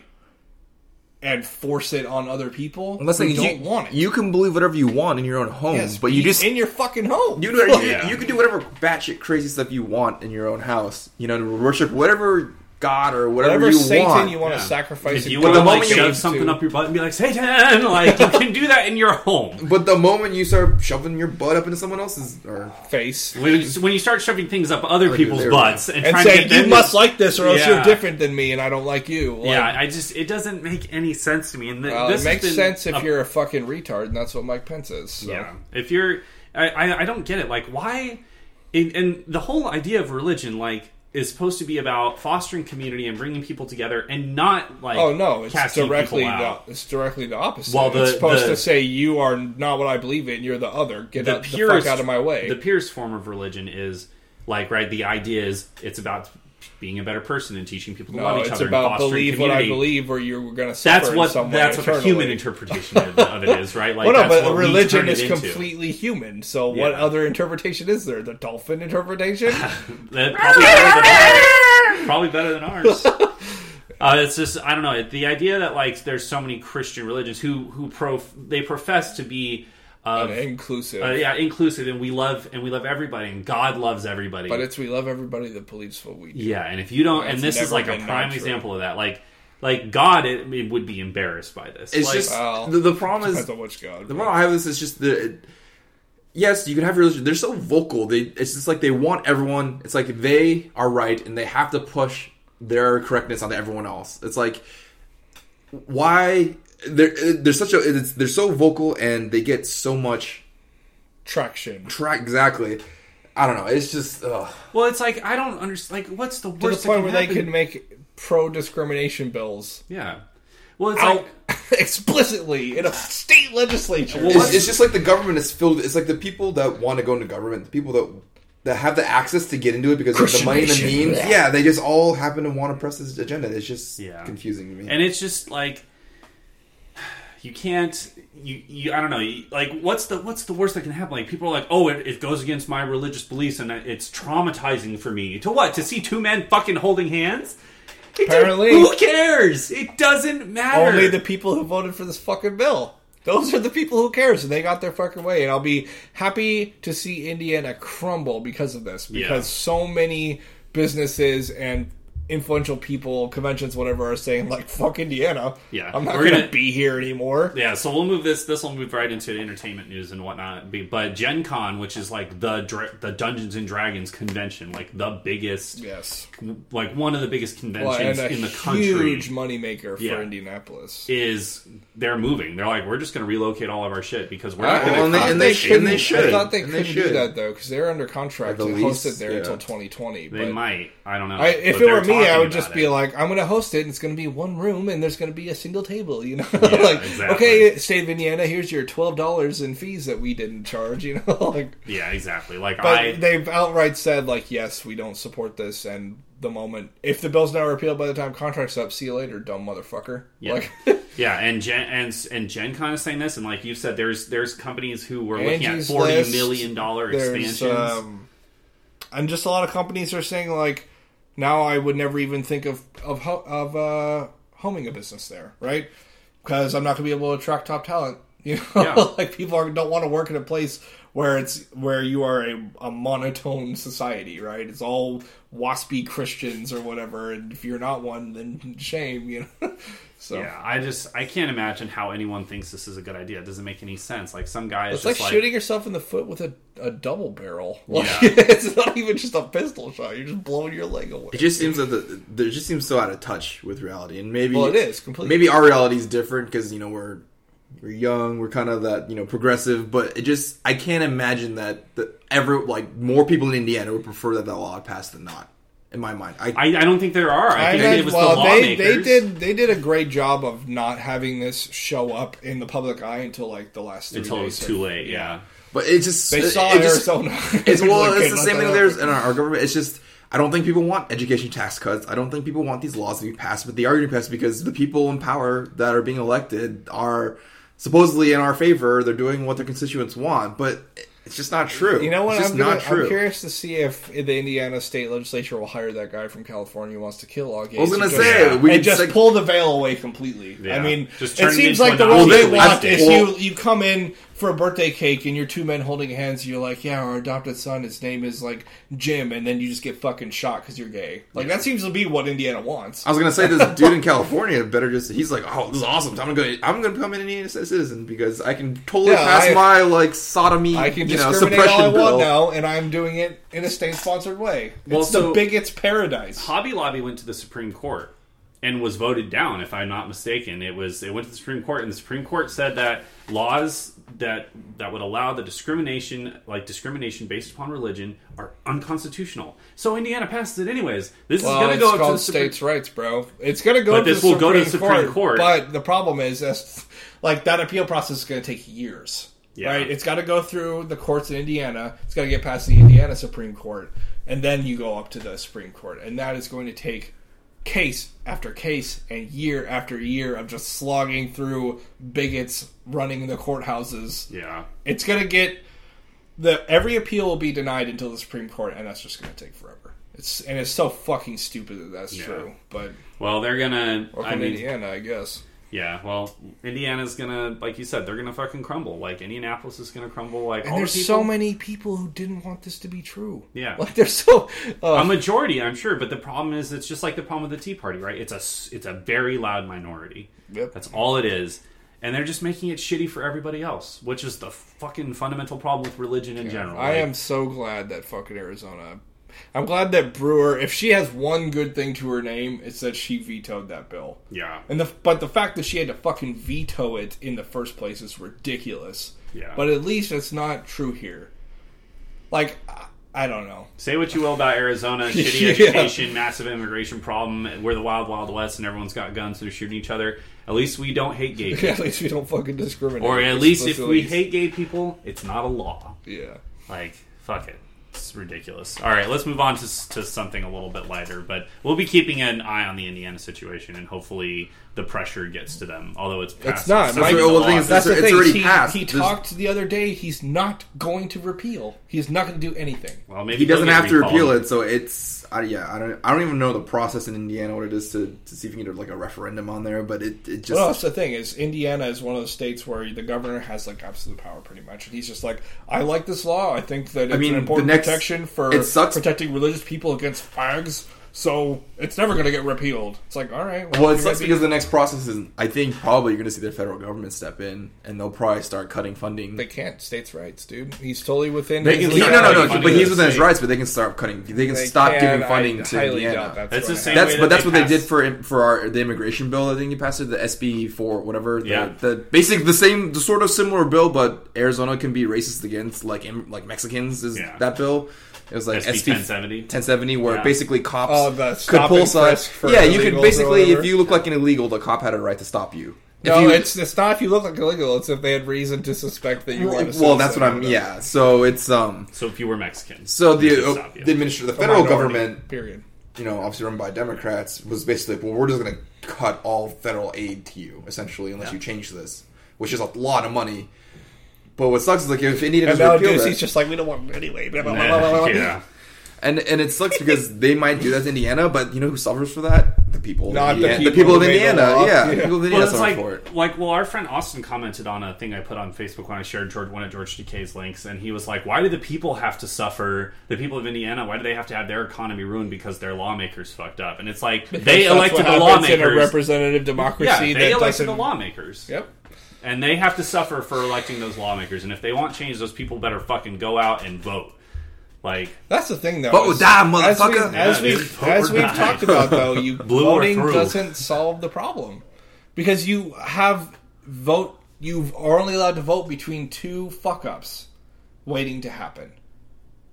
and force it on other people Unless they don't want it you can believe whatever you want in your own home, Yes, but you just in your fucking home You, do, you, Yeah. you can do whatever batshit crazy stuff you want in your own house. You know, to worship whatever god or whatever, whatever you Satan want. you want Yeah. to sacrifice If you go want to like you shove something to- up your butt and be like Satan, like you can do that in your home. But the moment you start shoving your butt up into someone else's, or face When, when you start shoving things up other people's butts and, and trying to say you to- must like this or else Yeah. you're different than me and I don't like you Like, yeah, I just it doesn't make any sense to me. And th- Well, this it makes been sense if a- you're a fucking retard, and that's what Mike Pence is. So. Yeah, if you're, I, I, I don't get it. Like, why? And, and the whole idea of religion, like, is supposed to be about fostering community and bringing people together, and not like, Oh no, it's directly the, it's directly the opposite. Well, the- it's supposed the- to say you are not what I believe in. You're the other. Get the out, the purest fuck out of my way. The purest form of religion is like, right? The idea is it's about being a better person and teaching people to no, love each it's other. and about believe what I believe, or you're going to suffer That's what in some way that's what eternally. human interpretation of, of it is, right? Like, Well, no, that's but what religion is it is into. completely human. So, what other interpretation is there? The dolphin interpretation? Probably better than ours. Probably better than ours. Uh, it's just I don't know the idea that like there's so many Christian religions who who pro they profess to be uh, And inclusive. uh, yeah inclusive and we love and we love everybody and God loves everybody. but it's we love everybody that believes what we do. yeah, and if you don't, and That's this is like a prime not true. example of that. Like like God, it, it would be embarrassed by this. it's Like, just well, the, the problem is on which God. the problem I have with this is just the. It, yes, you can have your religion. They're so vocal. They it's just like they want everyone. It's like they are right and they have to push their correctness onto everyone else. It's like why they're they're such a it's, they're so vocal and they get so much Traction. track exactly. I don't know. It's just ugh. well, it's like I don't understand. Like, what's the worst? To the worst that point can where they happen? can make pro discrimination bills yeah. Well, it's out like explicitly in a state legislature. Well, it's, it's just like the government is filled. It's like the people that want to go into government, the people that that have the access to get into it because they have the money and the means. nation. Yeah, they just all happen to want to press this agenda. It's just Yeah. confusing to me. and it's just like you can't you, you I don't know you- like what's the what's the worst that can happen like people are like oh it, it goes against my religious beliefs and it's traumatizing for me to what to see two men fucking holding hands It Apparently. who cares it doesn't matter Only the people who voted for this fucking bill. Those are the people who cares, and they got their fucking way. And I'll be happy to see Indiana crumble because of this, because Yeah. so many businesses and influential people, conventions, whatever, are saying like "fuck Indiana." Yeah. I'm not We're going to gonna- be here anymore. Yeah, so we'll move this. This will move right into entertainment news and whatnot. But Gen Con, which is like the the Dungeons and Dragons convention, like the biggest, Yes, like one of the biggest well, conventions and a in the country, huge moneymaker for Yeah. Indianapolis. is they're moving. They're like, we're just going to relocate all of our shit because we're I, not going Well, and to. they- thought and they should- and they couldn't- should. I thought they And they couldn't do that though because they're under contract The to lease, host it there yeah. until 2020. They but might. I don't know. I, if But it were me, I would just be like, I'm going to host it, and it's going to be one room, and there's going to be a single table. You know, Yeah, like exactly. okay, state of Indiana, here's your twelve dollars in fees that we didn't charge. You know, like, yeah, exactly. Like but I, they've outright said like, yes, we don't support this, and the moment if the bill's not repealed by the time contract's up, see you later, dumb motherfucker. Yeah. Like, yeah, and Gen and and Gen Con is saying this, and like you said, there's there's companies who were looking at Angie's forty List, million dollar expansions. um, and just a lot of companies are saying like now I would never even think of of of uh, homing a business there, right? Because I'm not going to be able to attract top talent. You know, Yeah. like people are, don't want to work in a place where it's where you are a, a monotone society, right? It's all waspy Christians or whatever, and if you're not one, then shame, you know. so Yeah, I just I can't imagine how anyone thinks this is a good idea. It doesn't make any sense. Like some guy is It's like, just like, shooting yourself in the foot with a, a double barrel. Like, Yeah. it's not even just a pistol shot. You're just blowing your leg away. It just seems that the, there just seems so out of touch with reality, and maybe Well, it is completely. maybe our reality is different because you know we're we're young, we're kind of that you know progressive, but it just I can't imagine that the, ever like more people in Indiana would prefer that that law had passed than not. In my mind, I, I, I don't think there are. I, I think had- it was well, the they, lawmakers. they did they did a great job of not having this show up in the public eye until like the last three until it days was too of- late. Yeah. but it just They it, saw it just, Arizona. It's well, Like, it's the same that thing. There's in our, our government. It's just I don't think people want education tax cuts. I don't think people want these laws to be passed, but they are going to be passed because the people in power that are being elected are supposedly in our favor. They're doing what their constituents want, but it's just not true. You know what? It's just I'm, gonna, true. I'm curious to see if the Indiana state legislature will hire that guy from California who wants to kill all gays. I was gonna and just- say we and just say- pull the veil away completely. Yeah. I mean, Just it seems like the non- role Well, they they- want is well- you you come in for a birthday cake and you're two men holding hands. You're like, yeah, our adopted son, his name is like Jim, and then you just get fucking shot because you're gay. Like that seems to be what Indiana wants. I was gonna say this dude in California better just he's like, oh, this is awesome. I'm gonna go, I'm gonna become an Indiana citizen because I can totally Yeah, pass I- my like sodomy, I can you know, discriminate suppression all I bill. want now, and I'm doing it in a state-sponsored way. Well, it's so- the biggot's paradise. Hobby Lobby went to the Supreme Court and was voted down. If I'm not mistaken, it was it went to the Supreme Court, and the Supreme Court said that laws that that would allow the discrimination, like discrimination based upon religion, are unconstitutional. So Indiana passed it anyways. This Well, is going to go up to the Supreme. states' rights, bro. It's going to go. But to this the will go to the Supreme Supreme Court. But the problem is, that's like that appeal process is going to take years. Yeah. Right? It's got to go through the courts in Indiana. It's got to get past the Indiana Supreme Court, and then you go up to the Supreme Court, and that is going to take case after case and year after year of just slogging through bigots running the courthouses. Yeah. It's going to get the every appeal will be denied until the Supreme Court, and that's just going to take forever. It's and it's so fucking stupid that that's Yeah. true. But Well, they're gonna. welcome I to mean, Indiana, I guess. Yeah. Well, Indiana's gonna, like you said, they're gonna fucking crumble. Like Indianapolis is gonna crumble. Like And all the there's people- so many people who didn't want this to be true. Yeah. like there's so. Uh, a majority, I'm sure, but the problem is, it's just like the problem with the Tea Party, right? It's a it's a very loud minority. Yep. That's all it is, and they're just making it shitty for everybody else, which is the fucking fundamental problem with religion in general. I Like, am so glad that fucking Arizona. I'm glad that Brewer, if she has one good thing to her name, it's that she vetoed that bill. Yeah, And the but the fact that she had to fucking veto it in the first place is ridiculous. Yeah. But at least it's not true here. Like I- don't know. say what you will about Arizona, shitty Yeah. education, massive immigration problem. We're the wild, wild west, and everyone's got guns and they're shooting each other. At least we don't hate gay people. at least we don't fucking discriminate. Or at least if we hate gay people, it's not a law. Yeah. Like, fuck it. It's ridiculous. All right, let's move on to, to something a little bit lighter, but we'll be keeping an eye on the Indiana situation, and hopefully the pressure gets to them. Although it's past It's not. some My- of the well, the law. thing is, That's the it's thing. already he, passed. he There's- talked the other day. He's not going to repeal. He's not going to do anything. well, maybe he doesn't he'll have to recalled. repeal it, so it's I, yeah. I don't I don't even know the process in Indiana what it is to, to see if you can get like a referendum on there, but it it just Well, that's the thing is Indiana is one of the states where the governor has like absolute power, pretty much, and he's just like, I like this law. I think that it's mean, an important next- protection for it sucks- protecting religious people against fags. So it's never going to get repealed. It's like, all right. Well, it you're sucks be- because the next process is, I think, probably you're going to see the federal government step in, and they'll probably start cutting funding. they can't states' rights, dude. He's totally within. They his can He- no, no, no. But he's the within his rights, but they can start cutting. They can They stop can, giving I funding to Indiana. that's That's the same. That's way but that that's they what they did for for our the immigration bill. I think you passed it, the SB four whatever. The, Yeah. the basic the same the sort of similar bill, but Arizona can be racist against like like Mexicans. Is Yeah. that bill? It was like SP, SB 1070. 1070 where Yeah. basically cops Oh, the could pull and side. Yeah, you could basically if you look like an illegal, the cop had a right to stop you. If No, you, it's it's not if you look like illegal. It's if they had reason to suspect that you well, a well, that's what I'm. Yeah, so it's um. So if you were Mexican, So they the stop you. the administration, the federal government Period. you know, obviously run by Democrats, was basically, well, we're just going to cut all federal aid to you, essentially, unless Yeah. you change this, which is a lot of money. But what sucks is like if Indiana And does now repeal Ducey's that, just like we don't want it anyway. Blah, blah, blah, blah, blah, blah. yeah. and and it sucks because they might do that to Indiana, but you know who suffers for that? The people, of Not the Indiana, people people of who the Indiana. Yeah, Yeah. the people of Well, Indiana it's suffer like, for it. like, well, our friend Austin commented on a thing I put on Facebook when I shared George one of George DK's links, and he was like, "Why do the people have to suffer? The people of Indiana, why do they have to have their economy ruined because their lawmakers fucked up?" And it's like they elected the happens in a representative democracy. Yeah, they that elected doesn't. the lawmakers. Yep. And they have to suffer for electing those lawmakers. And if they want change, those people better fucking go out and vote. Like, That's the thing, though. Vote is- die, motherfucker. As, we, dude, have vote as we've talked about, though, you Blue voting doesn't solve the problem because you have vote. You are only allowed to vote between two fuck ups waiting to happen.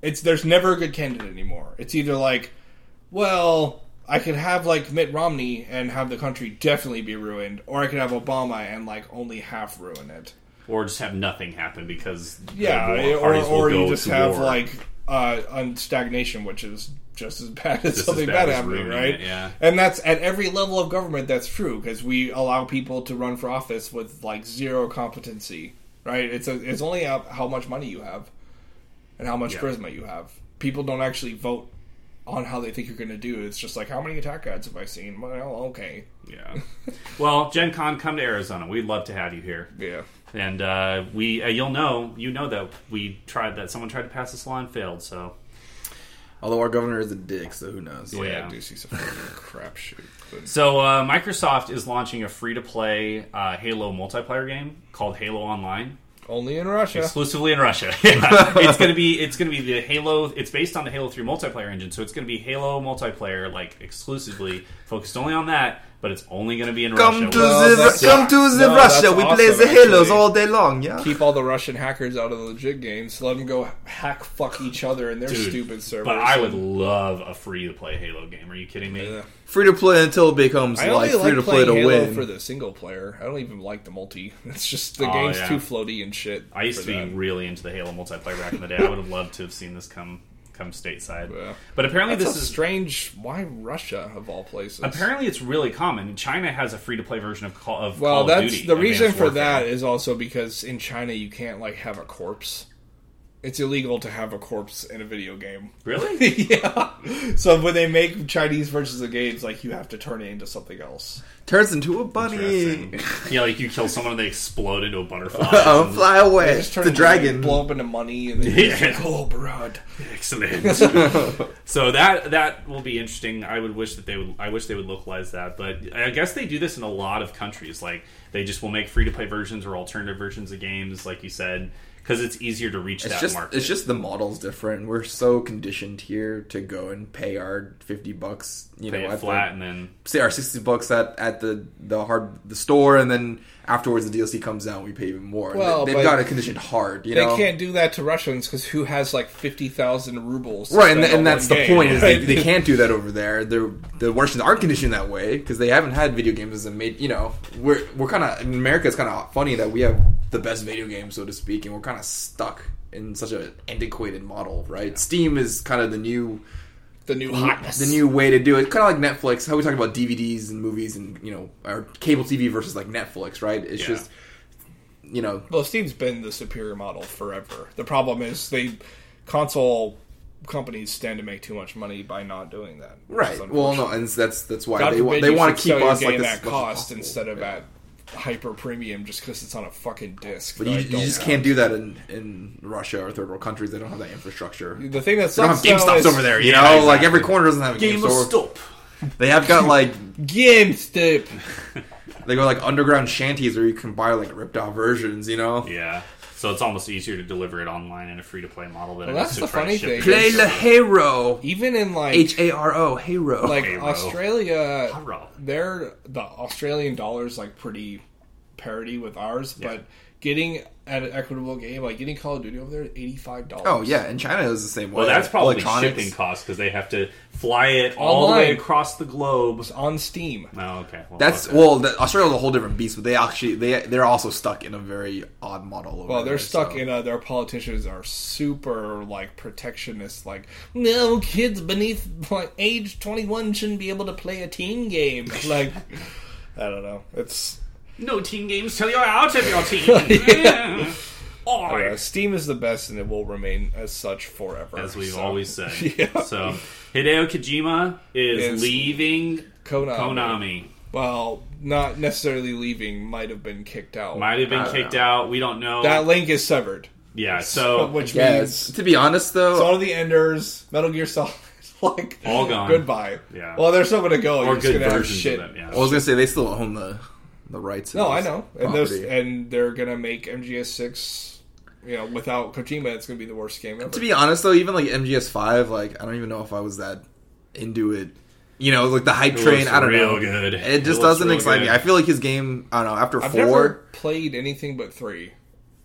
It's there's never a good candidate anymore. It's either like, well, I could have like Mitt Romney and have the country definitely be ruined, or I could have Obama and like only half ruin it. or just have nothing happen because Yeah, or, or you just have war. like uh, stagnation, which is just as bad as Just as something bad bad as happening, right? it, yeah. And that's at every level of government. That's true because we allow people to run for office with like zero competency, right? It's a, it's only how, how much money you have and how much Yeah. charisma you have. People don't actually vote on how they think you're going to do. It. It's just like how many attack ads have I seen? Well, okay, yeah. well, Gen Con, come to Arizona. We'd love to have you here. yeah. And uh, we, uh, you'll know, you know that we tried that. Someone tried to pass this law and failed. So Although our governor is a dick, so who knows? Yeah, yeah. I do see some fucking crap shoot. But So uh, Microsoft is launching a free-to-play uh, Halo multiplayer game called Halo Online, only in Russia. exclusively in Russia. yeah. It's gonna be it's gonna be the Halo. It's based on the Halo Three multiplayer engine, so it's gonna be Halo multiplayer, like exclusively focused only on that. But it's only gonna be in Come Russia. to Well, the that's- come to the no, Russia. that's We play awesome, the Halos actually. all day long. Yeah. keep all the Russian hackers out of the legit games. Let them go hack fuck each other in their Dude, stupid servers. But I would love a free-to-play Halo game. Are you kidding me? Yeah. Free to play until it becomes I like free to play to Halo win. for the single player. I don't even like the multi. It's just the Oh, game's yeah. too floaty and shit. I used for to be that. really into the Halo multiplayer back in the day. I would have loved to have seen this come come stateside. Yeah. But apparently, That's this is strange. Why Russia of all places? apparently it's really common. China has a free to play version of Call of Well, Call of that's Duty. the reason for that is also because in China you can't like have a corpse. It's illegal to have a corpse in a video game. Really? yeah. So when they make Chinese versions of games, like you have to turn it into something else. Turns into a bunny. Yeah, like you kill someone and they explode into a butterfly. Oh, and- fly away. They just turn a into, dragon. like, blow up into money, and then Yeah. you're like, oh, blood. Excellent. so that that will be interesting. I would wish that they would. I wish they would localize that, but I guess they do this in a lot of countries. Like they just will make free to play versions or alternative versions of games, like you said, because it's easier to reach It's that just market. it's just the model's different. We're so conditioned here to go and pay our fifty bucks, you pay know, it at flat the, and then say our sixty bucks at, at the the hard the store, and then afterwards the DLC comes out, we pay even more. And Well, they, but have got it conditioned hard, you They know. can't do that to Russians because who has like fifty thousand rubles? Right, and, spend and on that's the game, point is they, they can't do that over there. They're, the Russians aren't conditioned that way because they haven't had video games as a made. You know, we're we're kind of in America. It's kind of funny that we have the best video game, so to speak, and we're kind of stuck in such an antiquated model, right? Steam is kind of the new The new hotness. the new way to do it. Kind of like Netflix. How we talk about DVDs and movies and you know, our cable TV versus like Netflix, right? It's Yeah. just you know, Well, Steam's been the superior model forever. The problem is they console companies stand to make too much money by not doing that. right? Well, no, and that's that's why God they want they want to keep us like game this at as cost instead of Yeah. at hyper premium just because it's on a fucking disc. But you, you just have. can't do that in, in Russia or third world countries. They don't have that infrastructure. The thing that They don't have GameStops is over there, you Yeah, know. Like every corner doesn't have a Game game store. They have got like GameStop. they go like underground shanties where you can buy like ripped out versions, you know. Yeah. So it's almost easier to deliver it online in a free to play model than Well, it is that's to the try to ship thing. it. Play the hero. Even in like H A R O hero. like Hero. Australia, Hero. they're the Australian dollar's like pretty parity with ours, but getting at an equitable game, like getting Call of Duty over there, eighty five dollars. oh yeah, and China is the same way. Well, that's probably shipping costs because they have to fly it all the way across the globe. on Steam. Oh, okay. Well, That's fuck that. well, the, Australia's a whole different beast, but they actually they they're also stuck in a very odd model. Over Well, they're there, stuck so. in a, their politicians are super like protectionist. Like, no kids beneath like, age twenty one shouldn't be able to play a teen game. Like, I don't know. It's no team games till you're out of your team. uh, Oi. Steam is the best, and it will remain as such forever. As we've So, always said. Yeah. So Hideo Kojima is, Is- leaving Konami. Konami. Well, not necessarily leaving. Might have been kicked out. Might have been I don't kicked know. out. We don't know. that link is severed. yeah. So which Yes. means To be honest, though, all of the Enders, Metal Gear Solid, like All gone. Goodbye. Yeah. Well, there's nowhere to go. or You're just good gonna have versions shit. of them. Yeah. I was gonna say they still own the the rights. No, I know, and there's property. and they're gonna make MGS six. You know, without Kojima, it's gonna be the worst game ever. To be honest, though, even like MGS five, like I don't even know if I was that into it. You know, like the hype It train. looks I don't real know. good. It It just looks doesn't real excite me. I feel like his game. I don't know. After I've four, never played anything but three,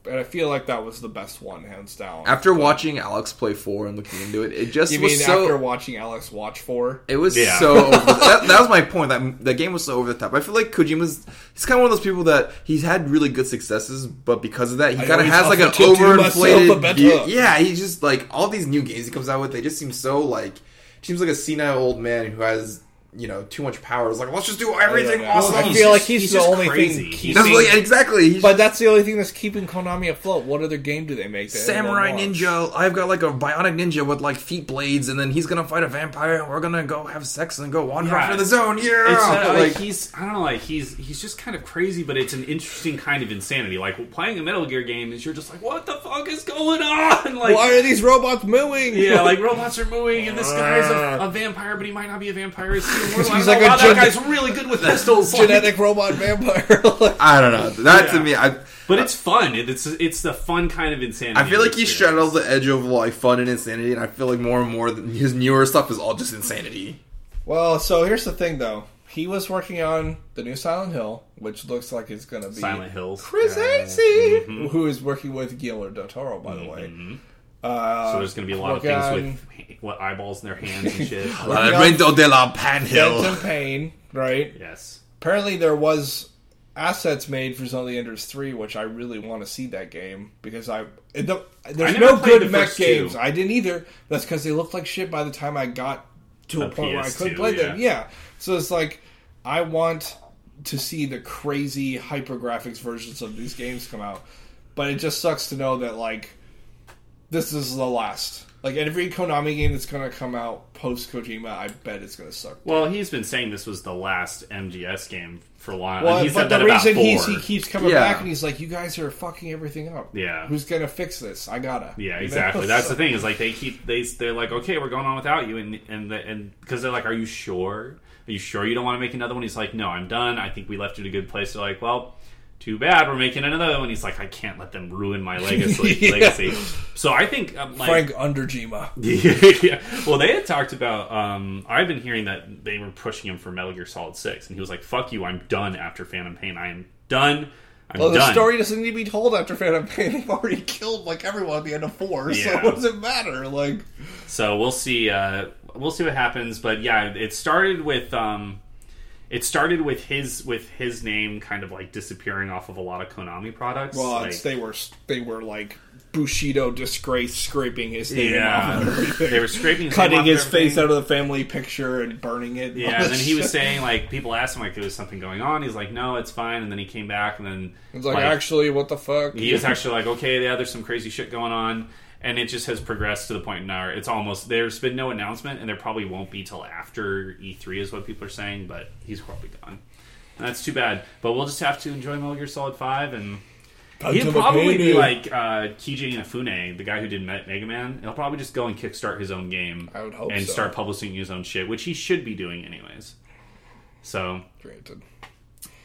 and I feel like that was the best one, hands down. after watching Alex play four and looking into it, it just you was mean so. after watching Alex watch four? It was Yeah. so. That, that was my point. That the game was so over the top. I feel like Kojima's. He's kind of one of those people that he's had really good successes, but because of that, he kind of has like an offer to a overinflated. better. Yeah, he's just like all these new games he comes out with. They just seem so like. Seems like a senile old man who has you know too much power. It's like let's just do everything know. awesome. I He's feel like he's, he's the just only crazy. thing He's keeping. That's like, exactly. He's but that's the only thing that's keeping Konami afloat. What other game do they make? that Samurai? Ninja. I've got like a bionic ninja with like feet blades, and then he's gonna fight a vampire, and we're gonna go have sex and go wander Yeah. off in the zone. Yeah, It's uh, like, like he's I don't know like he's he's just kind of crazy, but it's an interesting kind of insanity. Like playing a Metal Gear game is you're just like, what the fuck is going on? Like Why are these robots mooing? yeah, like robots are moving, and this guy's a, a vampire, but he might not be a vampire. He's, He's like a wow, gen- that guy's really good with pistols. Like- genetic robot vampire. Like, I don't know. That to me, I but it's fun. It's it's the fun kind of insanity. I feel like he straddles the edge of like fun and insanity, and I feel like more and more his newer stuff is all just insanity. well, so here's the thing, though. He was working on the new Silent Hill, which looks like it's going to be Silent Hills. Chris Acy, mm-hmm. who is working with Guillermo del Toro, by the way. Mm-hmm. Uh, So there's going to be a lot of working things with what eyeballs in their hands and shit. Laberinto de la Phantom Panhill. Pain, right? yes. Apparently, there was assets made for Zone Enders 3, which I really want to see that game because I. the- there's I no good the mech first two. games. I didn't either. That's because they looked like shit by the time I got to a The point where I couldn't PS2, play them. yeah. Yeah. So it's like, I want to see the crazy hyper graphics versions of these games come out. But it just sucks to know that, like, this is the last. Like, every Konami game that's going to come out post Kojima, I bet it's going to suck. Well, he's been saying this was the last MGS game for a while. Well, and he but the that about reason he's, he keeps coming Yeah. back and he's like, "You guys are fucking everything up. Yeah. who's gonna fix this? I gotta." Yeah, exactly. That's the thing is like they keep they they're like, okay, we're going on without you, and and the, and because they're like, are you sure? Are you sure you don't want to make another one? He's like, no, I'm done. I think we left you in a good place. They're like, well, too bad, we're making another one. He's like, I can't let them ruin my legacy. Yeah. legacy. So I think um, like, Frank Underjima. yeah. Well, they had talked about. Um, I've been hearing that they were pushing him for Metal Gear Solid Six, and he was like, "Fuck you, I'm done after Phantom Pain. I am done. I'm Well, the done." story doesn't need to be told after Phantom Pain. They've already killed like everyone at the end of four, Yeah. so what does it matter? Like, So we'll see. Uh, we'll see what happens. But yeah, it started with. Um, it started with his with his name kind of like disappearing off of a lot of Konami products. Well, like, it's, they were they were like Bushido disgrace scraping his name yeah, off of everything. they were scraping his cutting name off his face out of the family picture and burning it. Yeah, and then he was saying like people asked him like there was something going on. He's like, no, it's fine. And then he came back, and then It's like, actually, what the fuck? he was actually like, okay, yeah, there's some crazy shit going on, and it just has progressed to the point now. It's almost there's been no announcement, and there probably won't be till after E3 is what people are saying. But he's probably gone. And that's too bad. But we'll just have to enjoy Metal Gear Solid Five, and he'll probably be like uh, Keiji Inafune, the guy who did Me- Mega Man. He'll probably just go and kickstart his own game I would hope and so. start publishing his own shit, which he should be doing anyways. So Granted.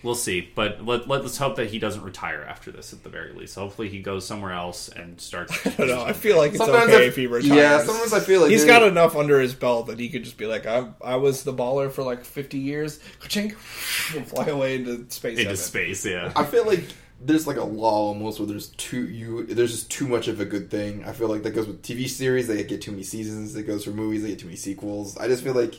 We'll see. But let, let, us hope that he doesn't retire after this at the very least. Hopefully he goes somewhere else and starts. I don't know. I feel like it's Sometimes okay I- if he retires. Yeah, sometimes I feel like he's there- got enough under his belt that he could just be like, I, I was the baller for like 50 years, ka-chink, and fly away into space. into heaven. space, yeah. I feel like there's like a law almost where there's too you there's just too much of a good thing. I feel like that goes with TV series. They get too many seasons. It goes for movies. They get too many sequels. I just feel like.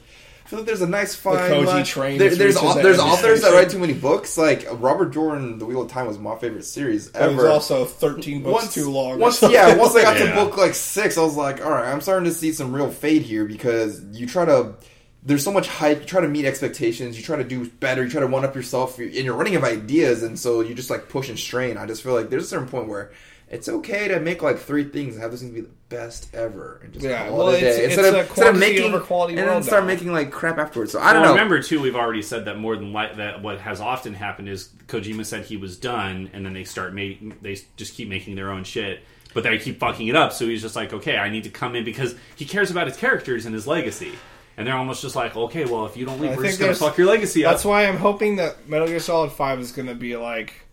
I feel like there's a nice fine Koji line. train There- there's reaches au- there's authors that write too many books. Like Robert Jordan, The Wheel of Time was my favorite series But It was ever. also 13 books too long. Once, yeah, once I got Yeah. to book like six, I was like, all right, I'm starting to see some real fade here because you try to. There's so much hype. You try to meet expectations. You try to do better. You try to one up yourself, and you're running out of ideas, and so you just like push and strain. I just feel like there's a certain point where it's okay to make like three things and have those things be the best ever, and just Yeah, call well, it a day it's instead of a instead of making over quality and then start now. making like crap afterwards. So I don't well, know. remember too, we've already said that more than like that. What has often happened is Kojima said he was done, and then they start making they just keep making their own shit, but they keep fucking it up. So he's just like, okay, I need to come in because he cares about his characters and his legacy. And they're almost just like, okay, well, if you don't leave, I we're just gonna fuck your legacy up. That's why I'm hoping that Metal Gear Solid 5 is going to be like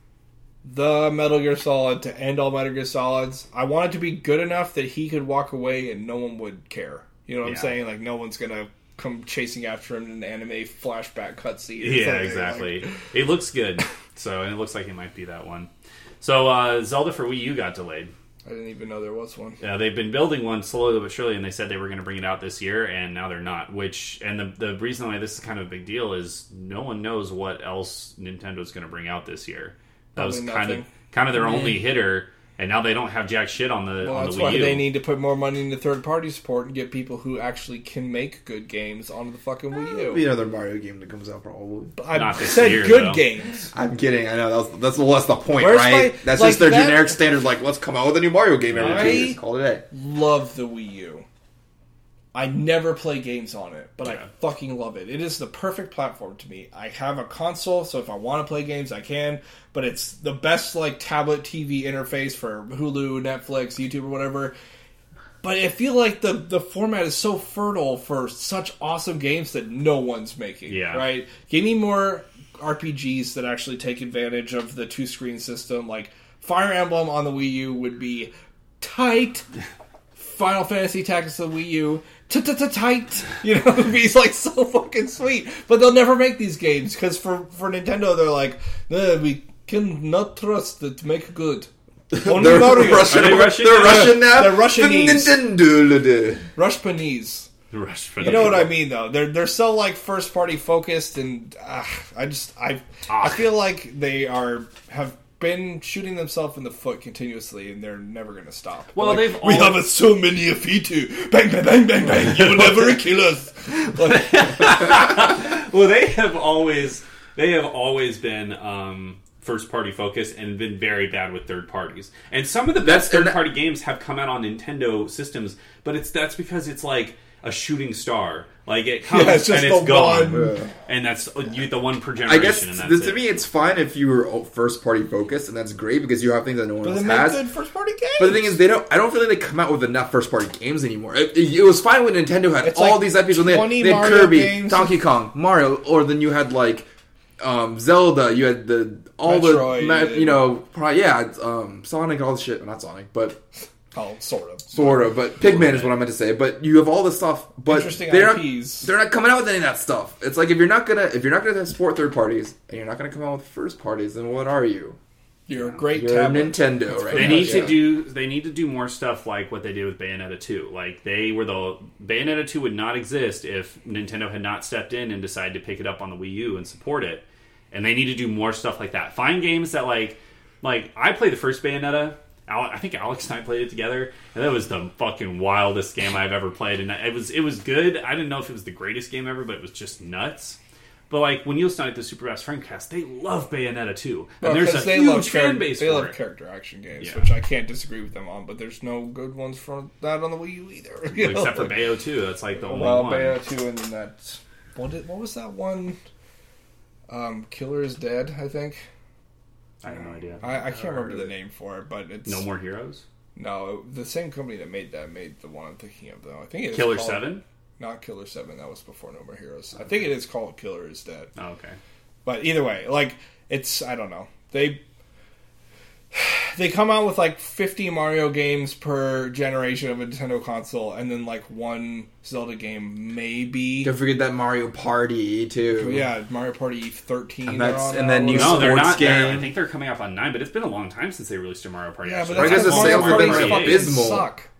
the Metal Gear Solid to end all Metal Gear Solids. I want it to be good enough that he could walk away and no one would care. You know what Yeah. I'm saying? Like, no one's going to come chasing after him in an anime flashback cutscene. Yeah, something. exactly. Like, it looks good. So, and it looks like it might be that one. So, uh, Zelda for Wii U got delayed. I didn't even know there was one. Yeah, they've been building one slowly but surely, and they said they were going to bring it out this year, and now they're not. Which, and the the reason why this is kind of a big deal is no one knows what else Nintendo's going to bring out this year. That was Probably kind of kind of their only hitter, and now they don't have jack shit on the Well, on that's the Wii U. they need to put more money into third party support and get people who actually can make good games onto the fucking Wii It'll U. be another Mario game that comes out probably. I Not this said year, good though. games. I'm kidding. I know that's that's, well, that's the point, Where's right? my- that's like just their that- generic standard. Like, let's come out with a new Mario game every I- two years. Call it a day. love the Wii U. I never play games on it, but I fucking love it. It is the perfect platform to me. I have a console, so if I want to play games, I can. But it's the best like tablet TV interface for Hulu, Netflix, YouTube, or whatever. But I feel like the the format is so fertile for such awesome games that no one's making. Yeah. Right. Give me more RPGs that actually take advantage of the two screen system. Like Fire Emblem on the Wii U would be tight. Final Fantasy Tactics on the Wii U. Tight, you know, it'd be like so fucking sweet. But they'll never make these games because for for Nintendo, they're like, "Nah, we cannot trust it to make good. Only They're Mario. Russian. Are they Russian? They're Russian now. They're Russianese. Nintendo. Rush Panese. Rush for You the know what I people. mean, though. They're they're so like first party focused, and uh, I just I I Ah. feel like they are have been shooting themselves in the foot continuously, and they're never going to stop. Well, Like, they've we all- have so many of you too. Bang bang bang bang bang. You will never kill us. Like, Well, they have always they have always been um, first party focused and been very bad with third parties. And some of the best That's- and third that- party games have come out on Nintendo systems, but it's that's because it's like a shooting star. Like it comes Yeah, it's just and it's gone, one. and that's you the one per I guess and that's th- to it. me, it's fine if you were first party focused, and that's great because you have things that no one but else they has. good first party games. But the thing is, they don't. I don't feel like they come out with enough first party games anymore. It, it- it was fine when Nintendo had It's all like these IPs when they, 20 they had Kirby, games. Donkey Kong, Mario, or then you had like um, Zelda. You had the all Metroid. the you know, probably, yeah, um, Sonic, all the shit. Not Sonic, but oh, sort of. sort of. But Pigman is what I meant to say. But you have all this stuff, but Interesting they're not, IPs. they're not coming out with any of that stuff. It's like if you're not gonna if you're not gonna support third parties and you're not gonna come out with first parties, then what are you? You're a great You're tablet. Nintendo, right? They now, need yeah. to do. They need to do more stuff like what they did with Bayonetta 2. Like they were the Bayonetta 2 would not exist if Nintendo had not stepped in and decided to pick it up on the Wii U and support it. And they need to do more stuff like that. Find games that like, like I play the first Bayonetta. Al- I think Alex and I played it together, and that was the fucking wildest game I've ever played. And it was it was good. I didn't know if it was the greatest game ever, but it was just nuts. But like when you listen to the Super Best Friendcast, they love Bayonetta 2, and Well, there's a they huge love fan base They love it. character action games, Yeah. which I can't disagree with them on. But there's no good ones for that on the Wii U either. except for Bayo 2. That's like the only Well, one. Bayo two, and then that. What did, What was that one? Um, Killer is dead. I think. I have no idea. I, I can't remember the name for it, but it's No more heroes. No, the same company that made that made the one I'm thinking of though. I think it's Killer called- Seven. Not Killer Seven. That was before No More Heroes. I think it is called Killer is Dead. Oh, okay. But either way, like it's I don't know. They they come out with like 50 Mario games per generation of a Nintendo console and then like one Zelda game maybe. Don't forget that Mario Party too. Yeah, Mario Party 13 And that's- on and then you whatever. No, they're sports not. They're, I think they're coming up on nine, but it's been a long time since they released a Mario Party. Yeah, but actually. that's Because the Mario sales have Party been fucking abysmal. Suck.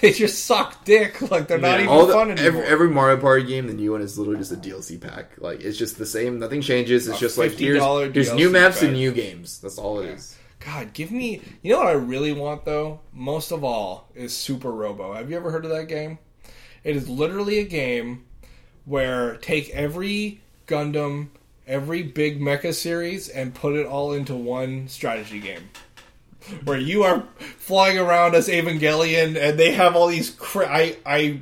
They just suck dick. Like they're not Yeah. even All the, fun anymore. every, every Mario Party game, the new one is literally just a DLC pack. Like it's just the same. Nothing changes. It's A just like here's, $50 here's new maps pack. and new games. That's all it is. God, give me. You know what I really want though? Most of all is Super Robo. Have you ever heard of that game? It is literally a game where take every Gundam, every big mecha series, and put it all into one strategy game. Where you are flying around as Evangelion, and they have all these. Cra- I I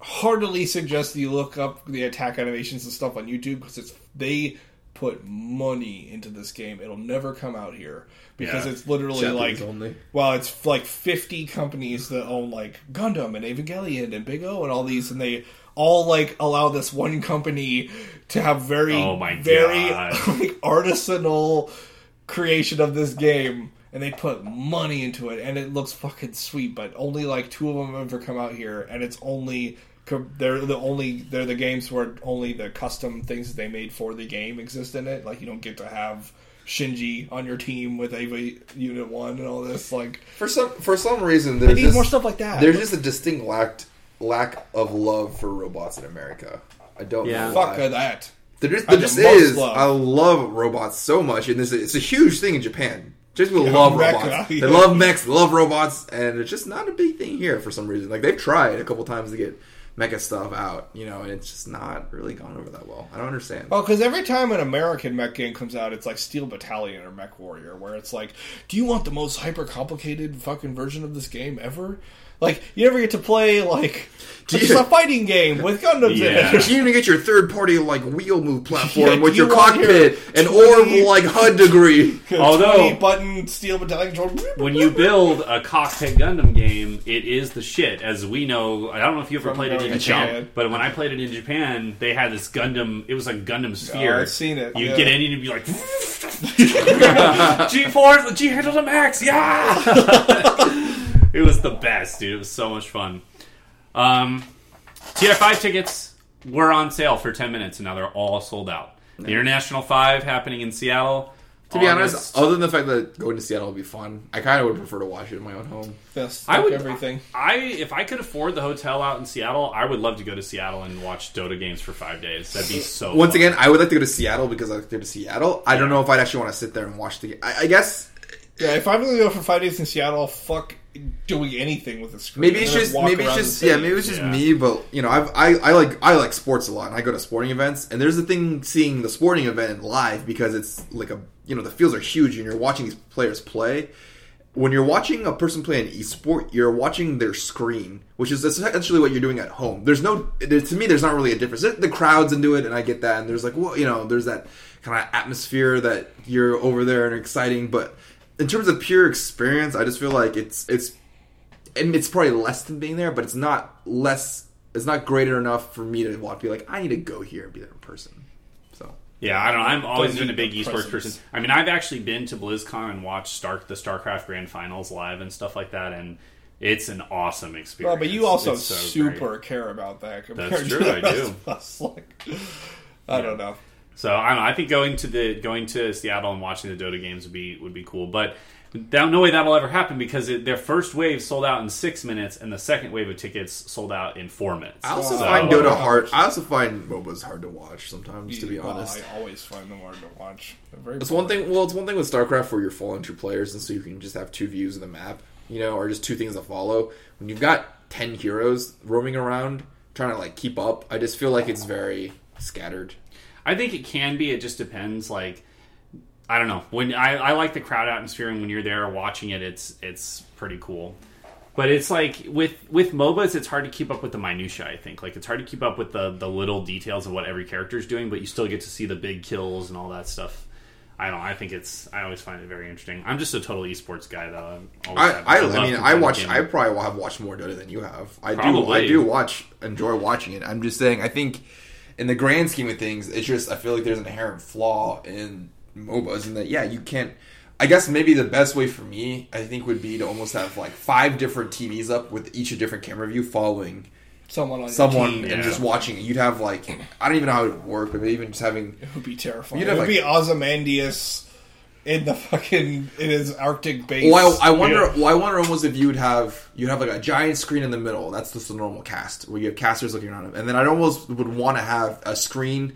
heartily suggest you look up the attack animations and stuff on YouTube because it's they put money into this game. It'll never come out here because Yeah. it's literally Japanese like only. well, it's like fifty companies that own like Gundam and Evangelion and Big O and all these, and they all like allow this one company to have very Oh my very God. like artisanal creation of this game. And they put money into it, and it looks fucking sweet. But only like two of them have ever come out here, and it's only they're the only they're the games where only the custom things that they made for the game exist in it. Like you don't get to have Shinji on your team with Eva Unit One and all this. Like For some for some reason, they there's need just, more stuff like that. there's just a distinct lack lack of love for robots in America. I don't Yeah. know fuck why. that. There just, there just the most is. love. I love robots so much, and this it's a huge thing in Japan. Just people Yeah, love mecha, robots. yeah. They love mechs. They love robots, and it's just not a big thing here for some reason. Like they've tried a couple times to get mecha stuff out, you know, and it's just not really gone over that well. I don't understand. Oh, well, because every time an American mech game comes out, it's like Steel Battalion or Mech Warrior, where it's like, do you want the most hyper complicated fucking version of this game ever? Like, you never get to play like Do just a fighting game with Gundams Yeah. in it. You even get your third party like wheel move platform Yeah, with you your cockpit your and 20 orb like HUD degree. Although- 20 button Steel Battalion controller. when you build a cockpit Gundam game, it is the shit. As we know, I don't know if you ever From played it in Japan, Japan. but when I played it in Japan, they had this Gundam. It was like Gundam Sphere. Oh, I've seen it, You yeah. get in and you'd be like, G four, G handle to max, yeah. it was the best, dude. It was so much fun. Um, TI5 tickets were on sale for ten minutes, and now they're all sold out. The International Five happening in Seattle. To be August- honest, other than the fact that going to Seattle would be fun, I kind of would prefer to watch it in my own home. Best I would everything. I if I could afford the hotel out in Seattle, I would love to go to Seattle and watch Dota games for five days. That'd be so. Once fun. again, I would like to go to Seattle because I like to go to Seattle. I don't know if I'd actually want to sit there and watch the. I, I guess Yeah, if I'm gonna go for five days in Seattle, fuck doing anything with the screen. maybe it's just maybe it's just yeah maybe it's just Yeah. me. But you know, I've, I I like I like sports a lot, and I go to sporting events. And there's the thing seeing the sporting event live because it's like a you know the fields are huge, and you're watching these players play. When you're watching a person play an esport, you're watching their screen, which is essentially what you're doing at home. There's no, there, to me, there's not really a difference. The crowds into it, and I get that, and there's like, well, you know, there's that kind of atmosphere that you're over there and exciting. But in terms of pure experience, I just feel like it's it's and it's probably less than being there, but it's not less. It's not greater enough for me to want to be like, I need to go here and be there in person. So Yeah, I don't know. I'm always Doesn't been a big need the esports presence. person. I mean, I've actually been to BlizzCon and watched Stark the StarCraft Grand Finals live and stuff like that, and it's an awesome experience. Well, but you also so super great. care about that. Compared That's to true, the I rest do. of us. Like, I don't know. So I don't know. I think going to the going to Seattle and watching the Dota games would be would be cool, but. That, no way that'll ever happen because it, their first wave sold out in six minutes, and the second wave of tickets sold out in four minutes. I also So- find Dota uh, hard. I also find MOBAs hard to watch sometimes. To be Well, honest, I always find them hard to watch. They're very It's one thing. Well, it's one thing with StarCraft where you're following two players, and so you can just have two views of the map, you know, or just two things to follow. When you've got ten heroes roaming around trying to like keep up, I just feel like it's very scattered. I think it can be. It just depends. Like, I don't know. When I, I like the crowd atmosphere, and when you're there watching it, it's it's pretty cool. But it's like with with MOBAs, it's hard to keep up with the minutia. I think like it's hard to keep up with the the little details of what every character is doing, but you still get to see the big kills and all that stuff. I don't. I think it's. I always find it very interesting. I'm just a total esports guy, though. I'm I, I, I mean, I watch. gaming. I probably have watched more Dota than you have. I do. I do watch. Enjoy watching it. I'm just saying. I think, in the grand scheme of things, it's just. I feel like there's an inherent flaw in MOBAs, and that yeah, you can't. I guess maybe the best way for me, I think, would be to almost have like five different TVs up with each a different camera view following someone on your someone team. and yeah. just watching it. You'd have like I don't even know how it would work, but even just having It would be terrifying. You'd It have, would like- be Ozymandias in the fucking in his Arctic base. Well, I, I wonder. Yeah. Well, I wonder almost if you would have you'd have like a giant screen in the middle. That's just the normal cast where you have casters looking around them, and then I'd almost would want to have a screen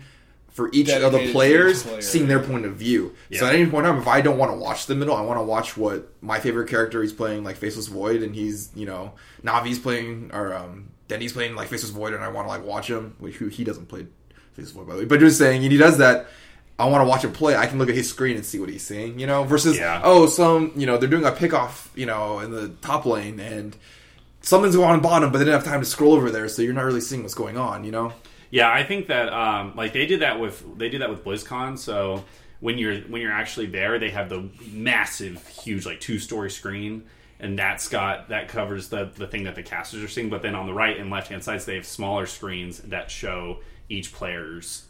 for each of the players player, seeing their point of view. So at any point in time, if I don't want to watch the middle, I want to watch what my favorite character he's playing, like Faceless Void, and he's you know Navi's playing or um, Dendi's playing like Faceless Void, and I want to like watch him. Which who he doesn't play Faceless Void by the way, but just saying, and he does that. I want to watch him play. I can look at his screen and see what he's seeing, you know. Versus, Yeah. oh, some you know they're doing a pickoff, you know, in the top lane, and someone's going on bottom, but they didn't have time to scroll over there, so you're not really seeing what's going on, you know. Yeah, I think that um, like they did that with they did that with BlizzCon. So when you're when you're actually there, they have the massive, huge like two story screen, and that's got that covers the the thing that the casters are seeing. But then on the right and left hand sides, they have smaller screens that show each player's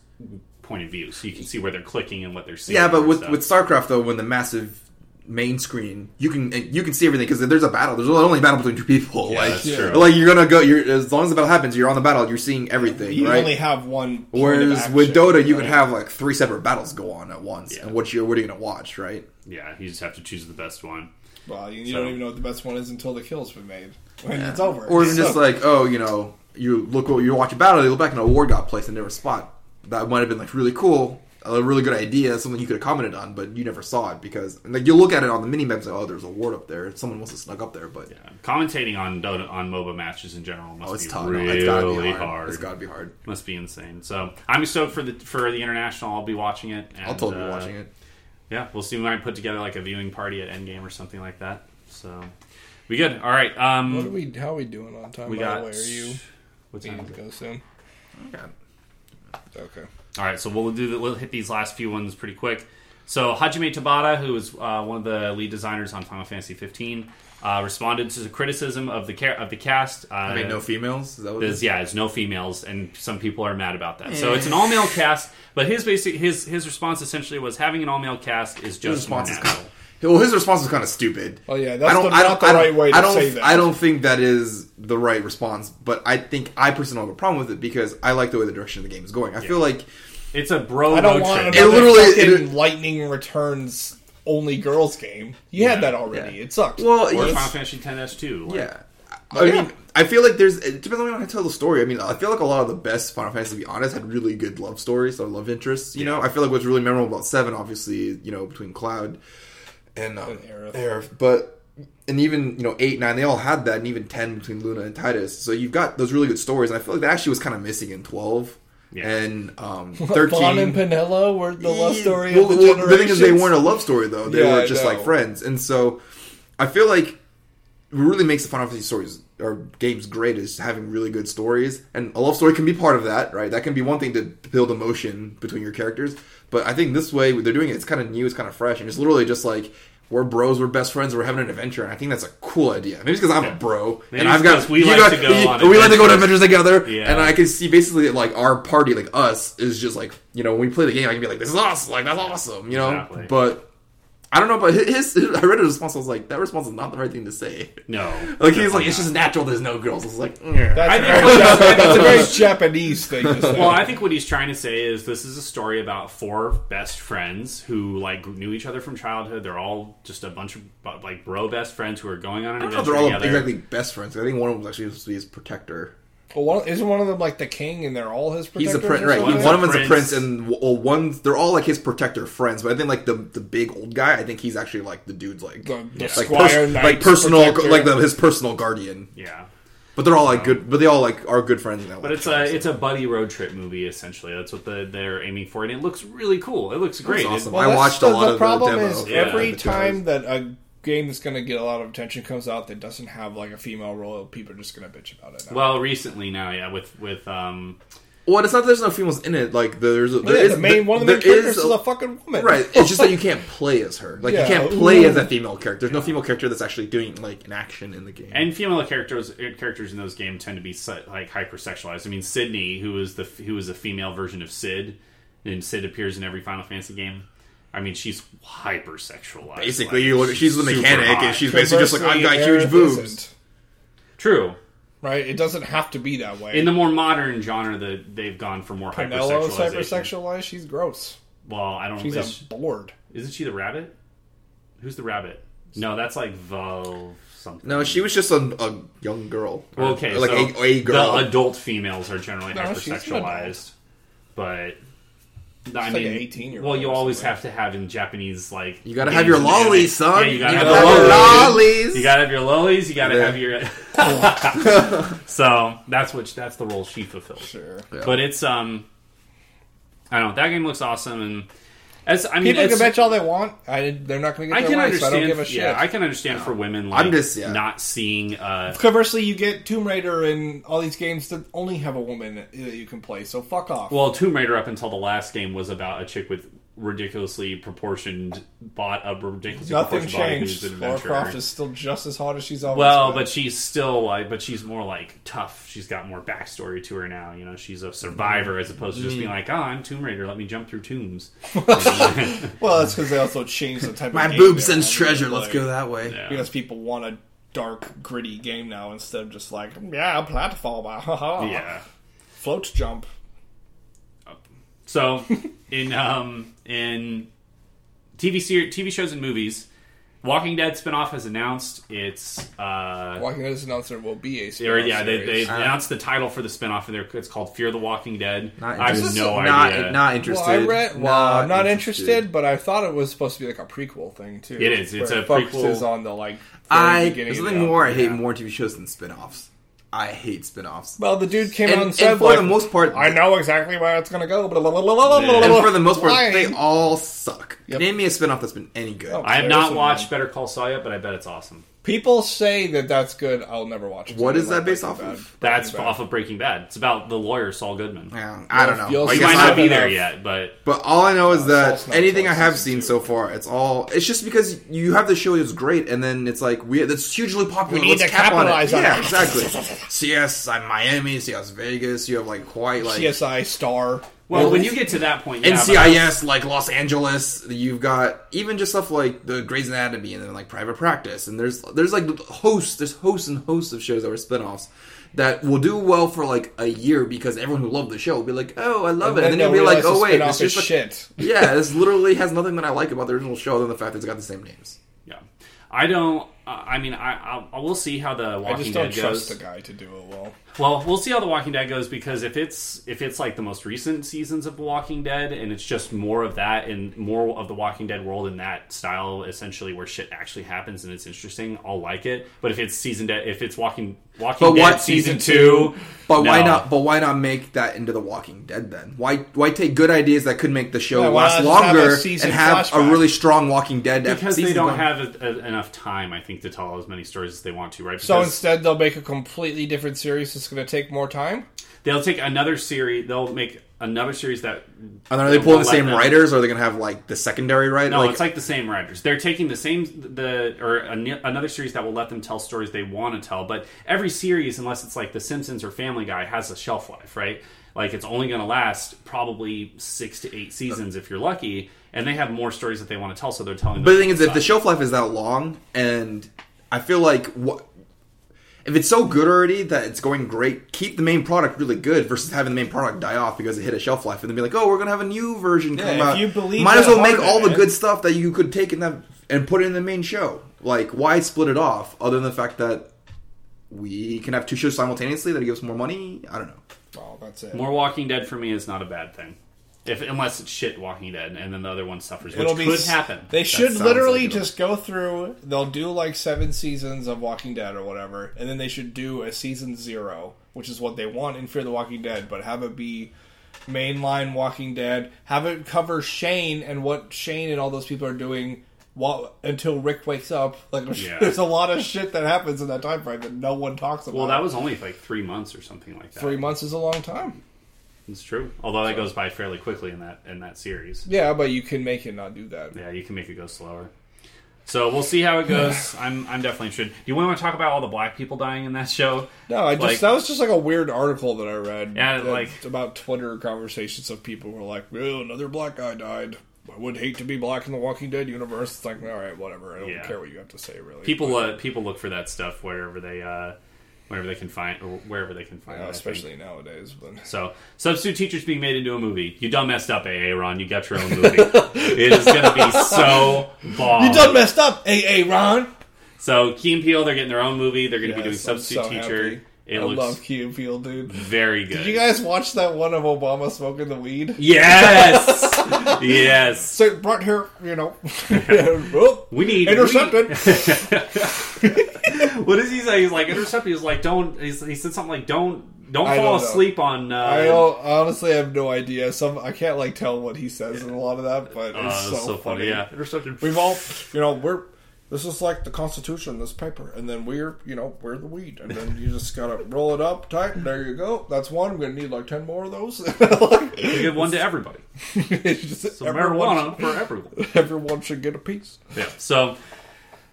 point of view, so you can see where they're clicking and what they're seeing. Yeah, but with stuff. with StarCraft though, when the massive main screen, you can eh, you can see everything because there's a battle. There's only a battle between two people. Yeah, like, that's Yeah. true. like you're gonna go. You're as long as the battle happens, you're on the battle. You're seeing everything, you right? only have one. point of Whereas with Dota, you right? can have like three separate battles go on at once, Yeah. and what you're what are you gonna watch, right? yeah, you just have to choose the best one. Well, you, you So- don't even know what the best one is until the kill's been made when it's over. Or even So- just like, oh, you know, you look, you watch a battle, you look back and a award got placed in a different spot. That might have been like really cool, a really good idea, something you could have commented on, but you never saw it because and, like you look at it on the mini maps, like, oh, there's a ward up there. Someone must have snuck up there, but Yeah. Commentating on Dota on MOBA matches in general must oh, it's be tough. No, really it's gotta be hard. hard. It's gotta be hard. Must be insane. So I'm stoked for the for the international. I'll be watching it. And, I'll totally be uh, watching it. Yeah, we'll see. We might put together like a viewing party at Endgame or something like that. So we good. All right. Um, What are we? How are we doing on time? we by got. the way, are you What's needing time? to go soon? Okay. Okay. All right, so we'll do the, we'll hit these last few ones pretty quick. So Hajime Tabata, who is uh, one of the lead designers on Final Fantasy 15, uh, responded to the criticism of the ca- of the cast. Uh, I mean, no females. Is that what it There's, yeah, it's no females, and some people are mad about that. So it's an all male cast, but his basic his his response essentially was having an all male cast is His just more is natural. Kind of, well, his response is kind of stupid. Oh yeah, that's the, not the right way to I don't, say that. I don't think that is the right response, but I think I personally have a problem with it because I like the way the direction of the game is going. I feel like It's a bro I don't want trip. another literally- fucking it- lightning returns only girls game. You had that already. Yeah. It sucked. well, or it's- Final Fantasy 10s too. Like, yeah. I yeah. mean, I feel like there's. It depends on how to tell the story. I mean, I feel like a lot of the best Final Fantasy, to be honest, had really good love stories or love interests. You know, I feel like what's really memorable about Seven, obviously, you know, between Cloud and, um, And Aerith. Aerith, but and even you know eight, nine, they all had that, and even ten between Luna and Tidus. So you've got those really good stories, and I feel like that actually was kind of missing in twelve. Yeah. And um, Vaan thirteen, and Penelo were the love story well, of the well, the thing is, they weren't a love story though. They Yeah, were just like friends, and so I feel like it really makes the Final Fantasy stories or games great is having really good stories, and a love story can be part of that, right? That can be one thing to build emotion between your characters. But I think this way they're doing it, it's kind of new, it's kind of fresh, and it's literally just like. We're bros, we're best friends, we're having an adventure, and I think that's a cool idea. Maybe it's because I'm Yeah. a bro, Maybe and I've got we like got- to go you- on we like to go on adventures. adventures together, Yeah. and I can see basically like our party, like us, is just like you know when we play the game, I can be like, this is awesome, like that's awesome, you know. Exactly. But I don't know, but his, his I read his response. I was like, that response is not the right thing to say. No, Like he's definitely like, it's just natural. There's no girls. I was like, "Mm." That's, I a think very, that's a very Japanese thing to say. Well, I think what he's trying to say is this is a story about four best friends who like knew each other from childhood. They're all just a bunch of like bro best friends who are going on an I don't know if adventure they're all together. exactly best friends. I think one of them was actually supposed to be his protector. Well, one, isn't one of them like the king, and they're all his He's a prince, right? something? One of them's a prince. prince, and well, one they're all like his protector friends. But I think like the the big old guy, I think he's actually like the dude's like The, the like, squire pers- like personal protector. like the, his personal guardian. yeah, But they're all like um, good. But they all like are good friends. In that but it's a it's a buddy road trip movie essentially. That's what the, they're aiming for, and it looks really cool. It looks great. awesome. It- I that's watched a lot the of the problem demo is of every the time that a game that's going to get a lot of attention comes out that doesn't have like a female role, people are just going to bitch about it. Now. well, recently now, yeah, with with um, well, it's not that there's no females in it. Like there's a, there yeah, is the main one of the main characters is is a fucking woman, Right. It's just that you can't play as her. Like Yeah. you can't play Ooh. as a female character. There's no female character that's actually doing like an action in the game. and female characters characters in those games tend to be like hypersexualized. I mean, Sydney, who is the who is a female version of Cid, and Cid appears in every Final Fantasy game. I mean, she's hypersexualized. basically, like, you look, she's the mechanic, hot. and she's basically just like I've got huge boobs. isn't, true. right? It doesn't have to be that way. In the more modern genre, that they've gone for more Penelo's hypersexualization. hypersexualized. She's gross. Well, I don't. Know. She's Is, a bored. isn't she the rabbit? Who's the rabbit? No, that's like Val something. No, she was just a, a young girl. Well, okay, like so a, a girl. The adult females are generally No, hypersexualized, but I like mean, an 18-year-old well, you always have to have in Japanese like you gotta have your and lollies, son. Yeah, you gotta You have gotta the have your lollies. lollies. You gotta have your lollies. You gotta Yeah. have your. so that's what that's the role she fulfills. Sure. Yeah. But it's um, I don't know. That game looks awesome, and as I mean, People can it's, bitch all they want. I, they're not going to I get can their way, so I understand. don't give a shit. Yeah, I can understand for women. Like, I'm just- yeah. not seeing. Uh, Conversely, you get Tomb Raider and all these games that only have a woman that you can play. So fuck off. well, Tomb Raider up until the last game was about a chick with ridiculously proportioned bot a ridiculously Nothing proportioned body changed. who's an Lara adventurer. Croft is still just as hot as she's always well, been. but she's still like, but she's more like tough. She's got more backstory to her now. You know, she's a survivor as opposed to just Mm. being like, "Oh, I'm Tomb Raider. Let me jump through tombs." well, that's because they also changed the type. My of My boob they're sends on. treasure. Let's go that way. Yeah. Because people want a dark, gritty game now instead of just like, yeah, platformer, haha, yeah. float jump. So in um in TV ser- TV shows and movies, Walking Dead spinoff has announced it's uh Walking Dead has announced there will be a or, spin-off yeah they, they series. announced the title for the spinoff and they're, it's called Fear the Walking Dead. Not I have interested. no not, idea. Not interested. Well, I read. Well, I'm not interested. but I thought it was supposed to be like a prequel thing too. It is. It's where a it focuses prequel. on the like. very I beginning there's of something the more. I outbreak. hate more TV shows than spin-offs. I hate spin-offs. Well, the dude came And- out and and said, for like, the most part- I know exactly where it's go. Blah, blah, blah, blah, Yeah. blah, And for the most part, Lying. they all suck. Yep. Name me a spin-off that's been any good. Oh. I have not some- watched Better Call Saul yet, but I bet it's awesome. People say that that's good. I'll never watch it. What is that based off of? That's Breaking Bad. off of Breaking Bad. It's about the lawyer Saul Goodman. Yeah, I don't know. You'll I You see guess might not be enough. there yet, but But all I know is Uh, that False Notes anything I was have season seen two. so far, it's all. It's just because you have the show is great, and then it's like we that's hugely popular. We need Let's to cap on it. on yeah, it. exactly. CS I'm Miami, CS Vegas. You have like quite like CSI Star. Well, Well, when you get to that point, yeah, but NCIS, like Los Angeles. You've got even just stuff like the Grey's Anatomy, and then like Private Practice, and there's there's like hosts, there's hosts and hosts of shows that were spinoffs that will do well for like a year because everyone who loved the show will be like, oh, I love it, and then they'll you'll be like, oh wait, spin-off it's is just a shit. yeah, this literally has nothing that I like about the original show other than the fact that it's got the same names. Yeah, I don't. Uh, I mean, I I'll, I will see how the I Walking just don't Dead trust goes. the guy to do it well. Well, we'll see how the Walking Dead goes because if it's if it's like the most recent seasons of The Walking Dead and it's just more of that and more of the Walking Dead world in that style, essentially where shit actually happens and it's interesting, I'll like it. But if it's season de- if it's Walking Walking But Dead what- season, season two, But why not? But why not make that into The Walking Dead then? Why why take good ideas that could make the show Yeah, last not just have longer and have a really strong Walking Dead? Because they don't going? have a, a, enough time, I think, to tell as many stories as they want to, right? So instead, they'll make a completely different series that's going to take more time. they'll take another series. They'll make another series that And are they pulling the same them- writers, or are they going to have like the secondary writer? No, like, it's like the same writers. They're taking the same the or an- another series that will let them tell stories they want to tell. But every series, unless it's like The Simpsons or Family Guy, has a shelf life, right? Like it's only going to last probably six to eight seasons if you're lucky, and they have more stories that they want to tell, so they're telling. Them. But the thing is, if the shelf life is that long, and I feel like what if it's so good already that it's going great, keep the main product really good versus having the main product die off because it hit a shelf life, and then be like, oh, we're gonna have a new version Yeah, come if out. you believe Might as well make all in the it- good stuff that you could take in that and put it in the main show. Like, why split it off? Other than the fact that we can have two shows simultaneously that gives more money. I don't know. Oh, that's it. more Walking Dead for me is not a bad thing. If unless it's shit Walking Dead, and then the other one suffers, which It'll be could s- happen. They should sounds literally like it'll- just go through. They'll do like seven seasons of Walking Dead or whatever, and then they should do a season zero, which is what they want in Fear the Walking Dead, but have it be mainline Walking Dead. Have it cover Shane and what Shane and all those people are doing. While, until Rick wakes up, like Yeah. there's a lot of shit that happens in that time frame that no one talks about. well, that was only like three months or something like that. three months is a long time. It's true. Although that goes by fairly quickly in that in that series. Yeah, but you can make it not do that. Yeah, you can make it go slower. So we'll see how it goes. I'm I'm definitely interested. Do you want to talk about all the black people dying in that show? No, I just Like- that was just like a weird article that I read. Yeah, like- about Twitter conversations of people who were like, "Well, another black guy died. I would hate to be black in the Walking Dead universe." It's like, all right, whatever. I don't Yeah. care what you have to say, really. People uh, people look for that stuff wherever they uh, wherever they can find or wherever they can find Yeah, it. Especially nowadays. But So, substitute teachers being made into a movie. You done messed up, AA Ron. You got your own movie. it is going to be so bomb. you done messed up, AA Ron. So, Key and Peele, they're getting their own movie. They're going to be doing substitute so teacher. happy. It I love Key and Peele, dude. very good. Did you guys watch that one of Obama smoking the weed? Yes, yes. So brought here, you know. oh, We need intercepted. what does he say? He's like intercepted. He's like don't. He's, he said something like don't don't I fall don't asleep on. Uh, I honestly have no idea. Some I can't like tell what he says in a lot of that, but uh, it's so, so funny. Yeah, intercepted. We've all, you know, we're this is like the Constitution, this paper, and then we're, you know, we're the weed, and then you just gotta roll it up tight. There you go. That's one. I'm gonna need like ten more of those. We give one to everybody. It's just- So everyone, marijuana for everyone. everyone should get a piece. Yeah. So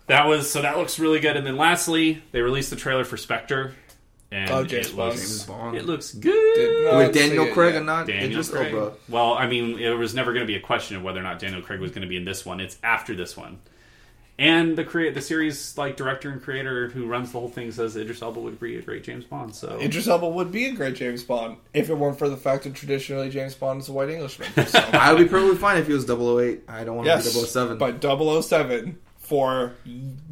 that was so that looks really good. And then lastly, they released the trailer for Spectre, and Oh, James it Bond. looks James Bond. it looks good. With Daniel it Craig yet. and not Daniel Idris oh, Craig. Elba. Well, I mean, it was never going to be a question of whether or not Daniel Craig was going to be in this one. It's after this one. And the create the series like director and creator who runs the whole thing says Idris Elba would be a great James Bond. So Idris Elba would be a great James Bond if it weren't for the fact that traditionally James Bond is a white Englishman. So. I would be perfectly fine if he was 008. I don't want to yes, be 007. but 007 for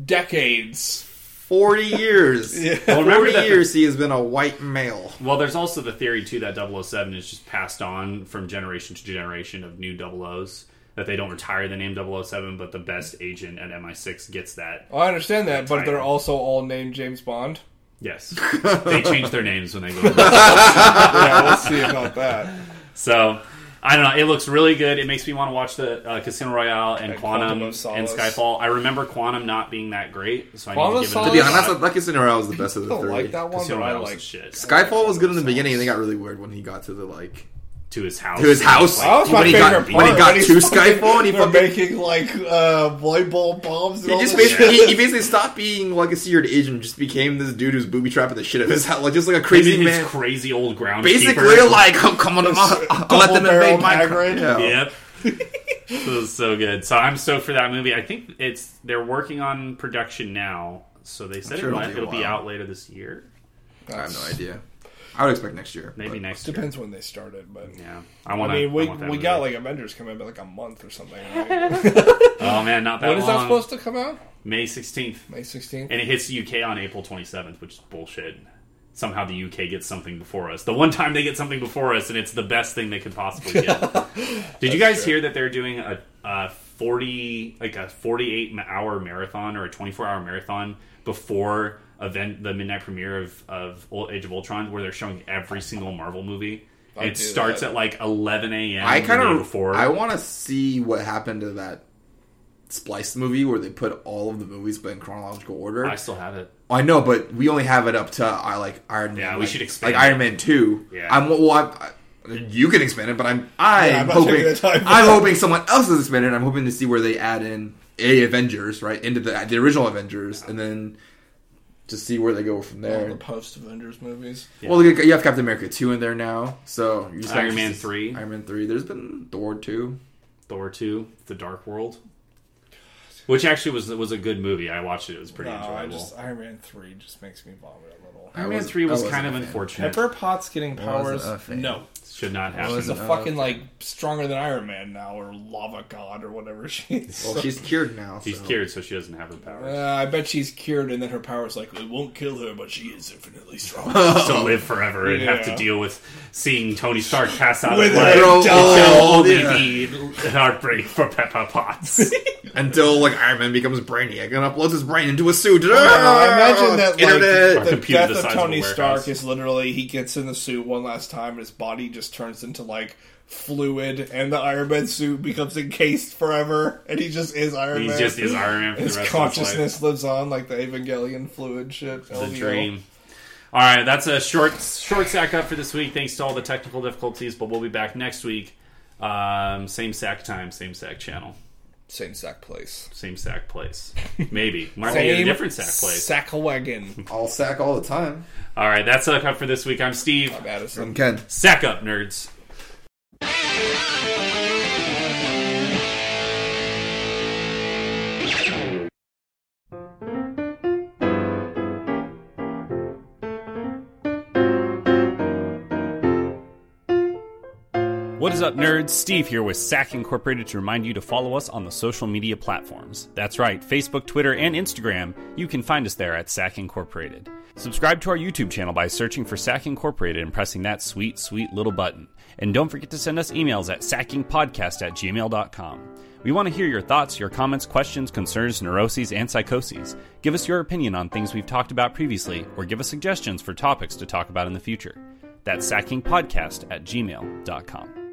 decades. 40 years. Yeah. Well, remember 40 that- years he has been a white male. Well, there's also the theory too that 007 is just passed on from generation to generation of new 00s. That they don't retire the name 007, but the best agent at MI6 gets that. I understand that, but they're also all named James Bond. Yes, they change their names when they go. To yeah, we'll see about that. so I don't know. It looks really good. It makes me want to watch the uh, Casino Royale and, And Quantum, Quantum and Skyfall. I remember Quantum not being that great, so I Quantum need to give it. To be honest, that, that Casino Royale was the best of I the don't three. like that one, Casino but I Royale was like shit. Skyfall was good in the beginning, and they got really weird when he got to the like to his house. to his house. That was my when he favorite got part. when he got he's to fucking- Skyfall, and he they're fucking making like uh, light bulb bombs. And he all just basically shit. he, he basically stopped being like a secret agent, and just became this dude who's booby trapping the shit out of his house, like just like a crazy His man. crazy old ground. Basically, like oh, come on, I'll, I'll let them Double-barrel invade my Hagrid. Yeah. Yep. this is so good. So I'm stoked for that movie. I think it's they're working on production now. So they said sure it it'll be it'll be out later this year. I have no idea. I would expect next year. Maybe but- next year. Depends when they started, but Yeah, I want. I want. mean, we want that we movie. got like Avengers coming in like a month or something. Right? Oh man, not that when is that supposed to come out? May 16th, May sixteenth. and it hits the UK on April 27th, which is bullshit. Somehow the UK gets something before us. The one time they get something before us, and it's the best thing they could possibly get. Did you guys true. hear that they're doing a, a 40 like a 48 hour marathon or a 24 hour marathon before event the midnight premiere of of Age of Ultron, where they're showing every single Marvel movie. I'd it starts that. at like 11 a.m. I kind of before. I want to see what happened to that spliced movie where they put all of the movies but in chronological order. I I, still have it. I know, but we only have it up to I like Iron Man. Yeah, we like, should expand like it. Iron Man two. Yeah. I'm well. I, you can expand it, but I'm I'm, Yeah, I'm hoping time I'm hoping someone else is expanding. I'm hoping to see where they add in a Avengers right into the the original Avengers, and then just see where they go from there. All the post Avengers movies. Well, you you have Captain America two in there now, so you just Iron Man 3. Iron Man three. There's been Thor two. Thor two, The Dark World, which actually was was a good movie. I watched it; it was pretty no, I enjoyable. just Iron Man three just makes me vomit a little. Iron Man three was wasn't kind of unfortunate. Pepper Potts getting powers? No, Should not I happen. she's a wasn't- fucking like stronger than Iron Man now, or lava god, or whatever she is. Well, she's cured now. She's so. cured, so she doesn't have her powers. Uh, I bet she's cured, and then her powers like it won't kill her, but she is infinitely strong. to live forever and have to Yeah. deal with seeing Tony Stark pass out With of her life. Girl, It shall oh, only yeah. be heartbreak for Pepper Potts. Until like Iron Man becomes Brainiac and uploads his brain into a suit. I imagine that like, internet. the Computer death the of size of Tony. Stark is literally he gets in the suit one last time, and his body just turns into like fluid, and the Iron Man suit becomes encased forever, and he just is Iron He Man. He just is Iron Man for the His rest of his life. consciousness lives on like the Evangelion fluid shit. the LVO. dream. All right, that's a short short sack up for this week. Thanks to all the technical difficulties, but we'll be back next week. Um, same sack time, same sack channel, Same sack place. same sack place. Maybe might be a different sack place. Sack a wagon. I'll sack all the time. All right, that's a up for this week. I'm Steve. I'm Addison. I'm Ken. Sack up, nerds. What is up, nerds? Steve here with SAC Incorporated to remind you to follow us on the social media platforms. That's right, Facebook, Twitter, and Instagram. You can find us there at SAC Incorporated. Subscribe to our YouTube channel by searching for SAC Incorporated and pressing that sweet, sweet little button. And don't forget to send us emails at sackingpodcast at gmail.com. We want to hear your thoughts, your comments, questions, concerns, neuroses, and psychoses. Give us your opinion on things we've talked about previously, or give us suggestions for topics to talk about in the future. That's sackingpodcast at gmail.com.